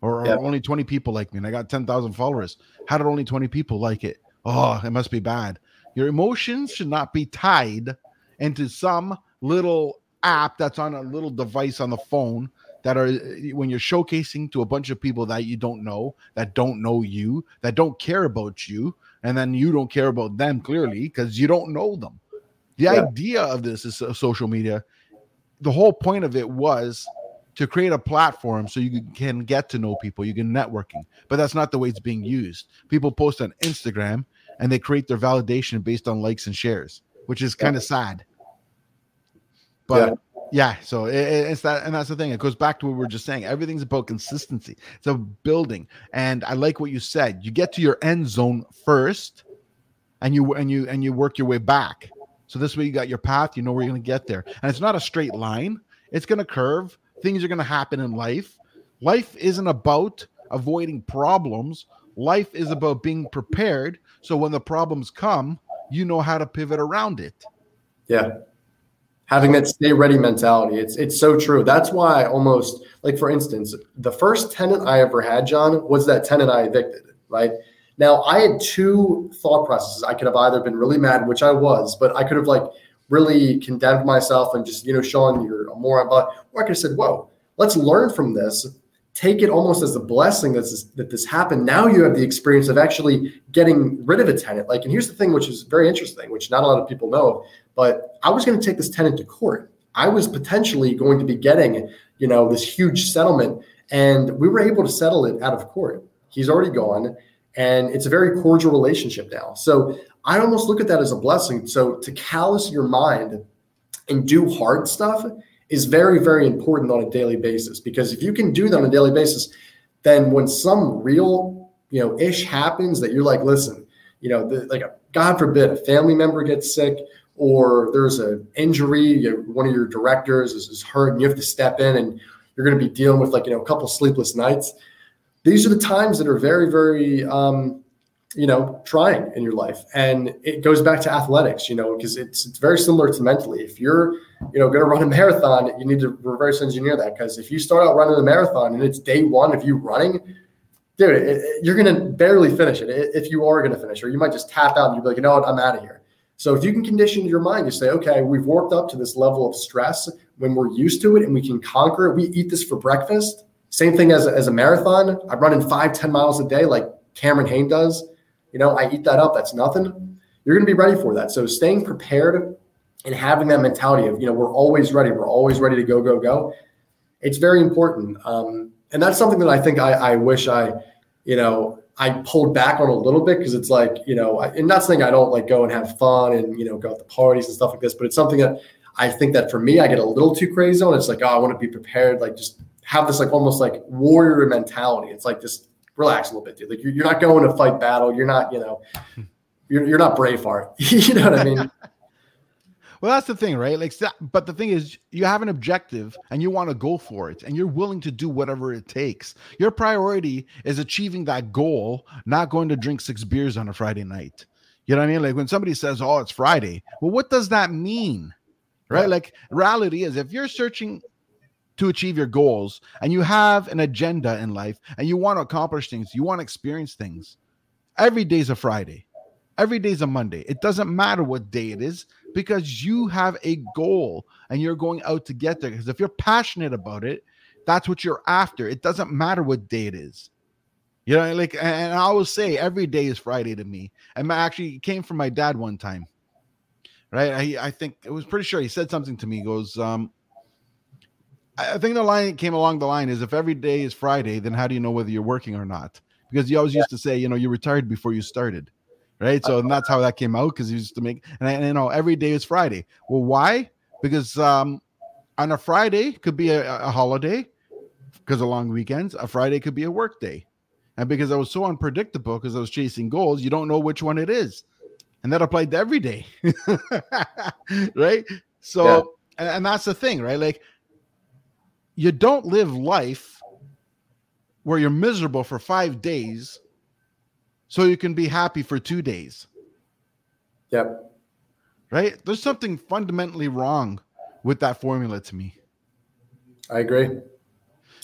or, or only 20 people like me, and I got 10,000 followers. How did only 20 people like it? Oh, it must be bad. Your emotions should not be tied into some little app that's on a little device on the phone that are when you're showcasing to a bunch of people that you don't know, that don't know you, that don't care about you, and then you don't care about them clearly because you don't know them. The yeah. idea of this is social media. The whole point of it was to create a platform so you can get to know people, you can networking, but that's not the way it's being used. People post on Instagram and they create their validation based on likes and shares, which is kind of sad. But yeah. Yeah, so it, it's that, and that's the thing. It goes back to what we are just saying. Everything's about consistency. It's a building, and I like what you said. You get to your end zone first, and you and you and you work your way back. So this way, you got your path. You know where you're going to get there, and it's not a straight line. It's going to curve. Things are going to happen in life. Life isn't about avoiding problems. Life is about being prepared. So when the problems come, you know how to pivot around it. Yeah having that stay ready mentality. It's it's so true. That's why I almost like for instance, the first tenant I ever had, John, was that tenant I evicted, right? Now I had two thought processes. I could have either been really mad, which I was, but I could have like really condemned myself and just, you know, showing you're a moron, but I could have said, whoa, let's learn from this take it almost as a blessing that this, that this happened. Now you have the experience of actually getting rid of a tenant. Like, and here's the thing, which is very interesting, which not a lot of people know, but I was going to take this tenant to court. I was potentially going to be getting, you know, this huge settlement, and we were able to settle it out of court. He's already gone, and it's a very cordial relationship now. So I almost look at that as a blessing. So to callous your mind and do hard stuff is very, very important on a daily basis because if you can do that on a daily basis, then when some real, you know, ish happens that you're like, listen, you know, the, like a God forbid a family member gets sick or there's an injury, you, one of your directors is, is hurt and you have to step in and you're going to be dealing with like, you know, a couple sleepless nights. These are the times that are very, very, um, you know, trying in your life. And it goes back to athletics, you know, because it's it's very similar to mentally. If you're, you know, going to run a marathon, you need to reverse engineer that because if you start out running a marathon and it's day one of you running, dude, it, it, you're going to barely finish it if you are going to finish, or you might just tap out and you'll be like, you know what, I'm out of here. So if you can condition your mind to say, okay, we've worked up to this level of stress when we're used to it and we can conquer it. We eat this for breakfast. Same thing as as a marathon. I'm running five ten miles a day like Cameron Hanes does you know, I eat that up. That's nothing. You're going to be ready for that. So staying prepared and having that mentality of, you know, we're always ready. We're always ready to go, go, go. It's very important. Um, and that's something that I think I, I wish I, you know, I pulled back on a little bit because it's like, you know, I, and not saying I don't like go and have fun and, you know, go out to parties and stuff like this, but it's something that I think that for me, I get a little too crazy on. It's like, oh, I want to be prepared. Like just have this like almost like warrior mentality. It's like just relax a little bit, dude. Like you're, you're not going to fight battle. You're not, you know, you're, you're not Braveheart. you know what I mean? well, that's the thing, right? Like, but the thing is, you have an objective and you want to go for it, and you're willing to do whatever it takes. Your priority is achieving that goal, not going to drink six beers on a Friday night. You know what I mean? Like when somebody says, "Oh, it's Friday," well, what does that mean? Right? Like reality is, if you're searching to achieve your goals and you have an agenda in life and you want to accomplish things, you want to experience things. Every day's a Friday. Every day's a Monday. It doesn't matter what day it is because you have a goal and you're going out to get there. Because if you're passionate about it, that's what you're after. It doesn't matter what day it is. You know, like, and I always say every day is Friday to me. And I actually came from my dad one time, right? I, I think it was pretty sure he said something to me. He goes, um, I think the line came along the line is if every day is Friday, then how do you know whether you're working or not? because you always used to say, you know, you retired before you started, right? So and that's how that came out because you used to make and, and you know every day is Friday. Well, why? Because um, on a Friday could be a, a holiday because of long weekends. A Friday could be a work day, and because I was so unpredictable because I was chasing goals, you don't know which one it is, and that applied to every day, right? So, yeah. and, and that's the thing, right? Like, you don't live life where you're miserable for five days so you can be happy for two days. Yep. Right? There's something fundamentally wrong with that formula to me. I agree.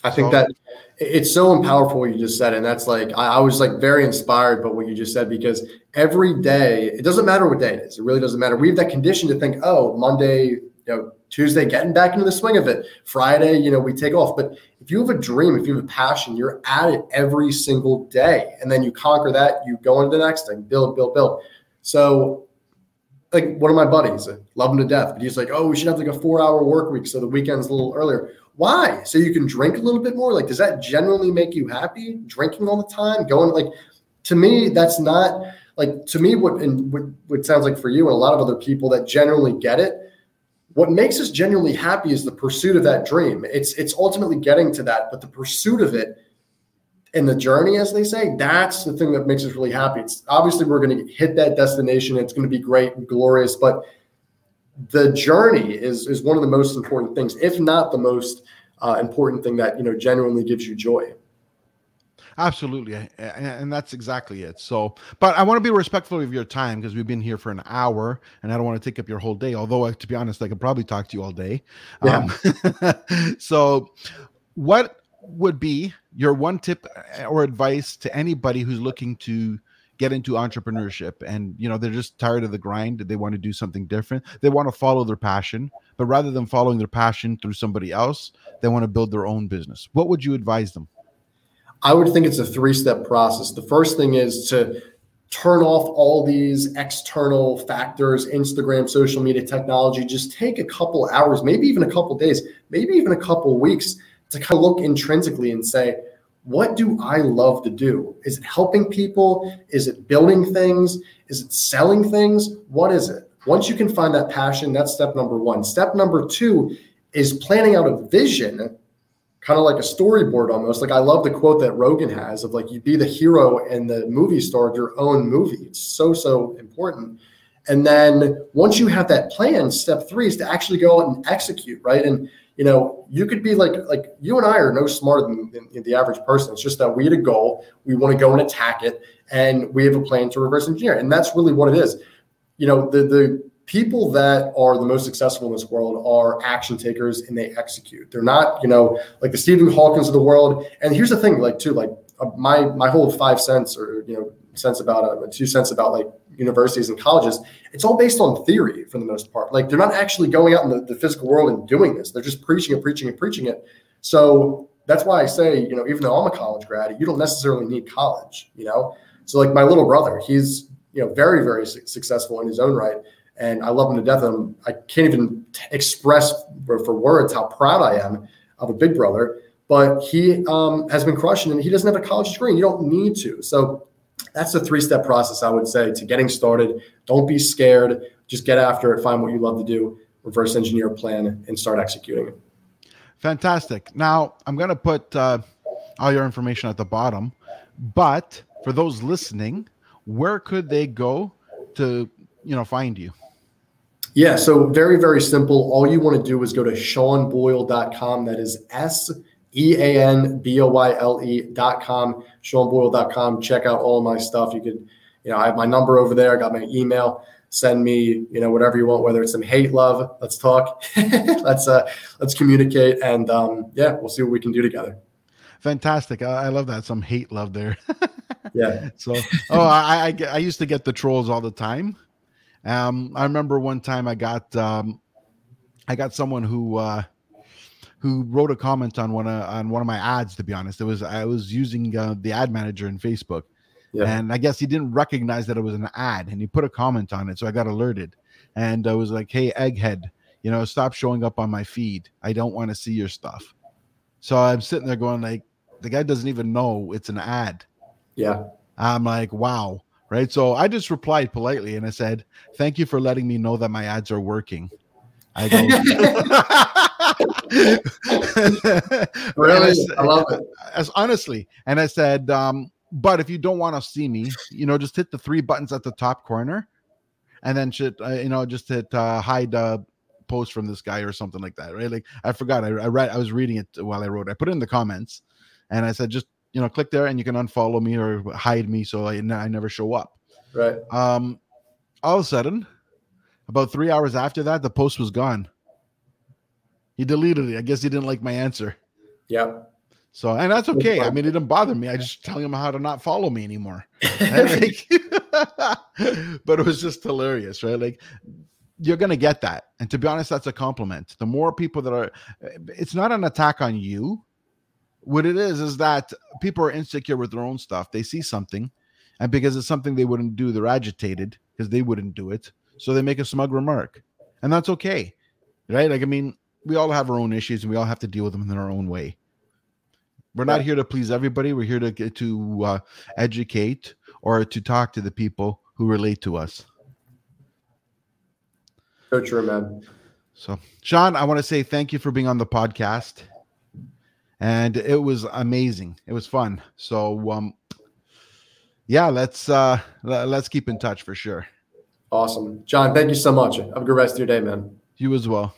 I think so, that it's so powerful what you just said. And that's like, I, I, was like very inspired by what you just said because every day, it doesn't matter what day it is. It really doesn't matter. We have that condition to think, oh, Monday, you know, Tuesday, getting back into the swing of it. Friday, you know, we take off. But if you have a dream, if you have a passion, you're at it every single day. And then you conquer that, you go into the next thing, build, build, build. So, like one of my buddies, I love him to death, but he's like, oh, we should have like a four hour work week so the weekend's a little earlier. Why? So you can drink a little bit more? Like, does that generally make you happy? Drinking all the time, going like, to me, that's not like to me what and what, what sounds like for you and a lot of other people that generally get it what makes us genuinely happy is the pursuit of that dream. It's it's ultimately getting to that, but the pursuit of it and the journey, as they say, that's the thing that makes us really happy. It's obviously we're going to hit that destination. It's going to be great and glorious, but the journey is is one of the most important things, if not the most uh, important thing that you know genuinely gives you joy. Absolutely. And that's exactly it. So, but I want to be respectful of your time because we've been here for an hour and I don't want to take up your whole day. Although, to be honest, I could probably talk to you all day. Yeah. Um, so, what would be your one tip uh, or advice to anybody who's looking to get into entrepreneurship and you know they're just tired of the grind they want to do something different they want to follow their passion but rather than following their passion through somebody else they want to build their own business what would you advise them I would think it's a three step process. The first thing is to turn off all these external factors, Instagram, social media technology. Just take a couple hours, maybe even a couple days, maybe even a couple weeks to kind of look intrinsically and say, what do I love to do? Is it helping people? Is it building things? Is it selling things? What is it? Once you can find that passion, that's step number one. Step number two is planning out a vision kind of like a storyboard almost. Like I love the quote that Rogan has of like you be the hero and the movie star of your own movie. It's so so important. And then once you have that plan, step three is to actually go out and execute, right? And you know, you could be like like you and I are no smarter than, than the average person. It's just that we had a goal, we want to go and attack it, and we have a plan to reverse engineer. And that's really what it is. You know, the the people that are the most successful in this world are action takers and they execute. They're not, you know, like the Stephen Hawkins of the world. And here's the thing, like too, like uh, my my whole five cents or you know cents about uh, two cents about like universities and colleges. It's all based on theory for the most part. Like they're not actually going out in the, the physical world and doing this. They're just preaching and preaching and preaching it. So that's why I say, you know, even though I'm a college grad, you don't necessarily need college. You know, so like my little brother, he's you know very very su- successful in his own right and I love him to death. And I can't even express for, for, words how proud I am of a big brother. But he um, has been crushing, and he doesn't have a college degree. And you don't need to. So that's the three step process I would say to getting started. Don't be scared. Just get after it. Find what you love to do. Reverse engineer a plan and start executing it. Fantastic. Now I'm going to put uh, all your information at the bottom, but for those listening, where could they go to you know find you? Yeah, so very, very simple. All you want to do is go to seanboyle.com. That is S E A N B O Y L E.com, seanboyle.com. Check out all my stuff. You could, you know, I have my number over there. I got my email. Send me, you know, whatever you want, whether it's some hate, love. Let's talk. let's uh let's communicate and um yeah, we'll see what we can do together. Fantastic. I, I love that. Some hate love there. yeah. So oh I, I I used to get the trolls all the time um, I remember one time I got um, I got someone who uh, who wrote a comment on one of on one of my ads. To be honest, it was I was using uh, the ad manager in Facebook, yeah. and I guess he didn't recognize that it was an ad, and he put a comment on it, so I got alerted, and I was like, "Hey, egghead, you know, stop showing up on my feed. I don't want to see your stuff." So I'm sitting there going like, the guy doesn't even know it's an ad. Yeah. I'm like, wow. Right. So I just replied politely and I said, thank you for letting me know that my ads are working. I go, really? I, I love it. As honestly, and I said, um, but if you don't want to see me, you know, just hit the three buttons at the top corner, and then should uh, you know just hit uh, hide uh, post from this guy or something like that, right? Like I forgot, I, I read, I was reading it while I wrote. I put it in the comments, and I said just you know click there and you can unfollow me or hide me so I, I never show up. Right. Um, all of a sudden, about three hours after that, the post was gone. He deleted it. I guess he didn't like my answer. Yeah. So, and that's okay. I mean, it didn't bother me. I just telling him how to not follow me anymore. like, but it was just hilarious, right? Like, you're going to get that. And to be honest, that's a compliment. The more people that are, it's not an attack on you. What it is, is that people are insecure with their own stuff. They see something, and because it's something they wouldn't do, they're agitated because they wouldn't do it. So they make a smug remark. And that's okay, right? Like, I mean, we all have our own issues and we all have to deal with them in our own way. We're not here to please everybody. We're here to get to uh, educate or to talk to the people who relate to us. So true, man. So, Sean, I want to say thank you for being on the podcast, and it was amazing. It was fun. So, um, yeah, let's uh, let's keep in touch for sure. Awesome, John. Thank you so much. Have a good rest of your day, man. You as well.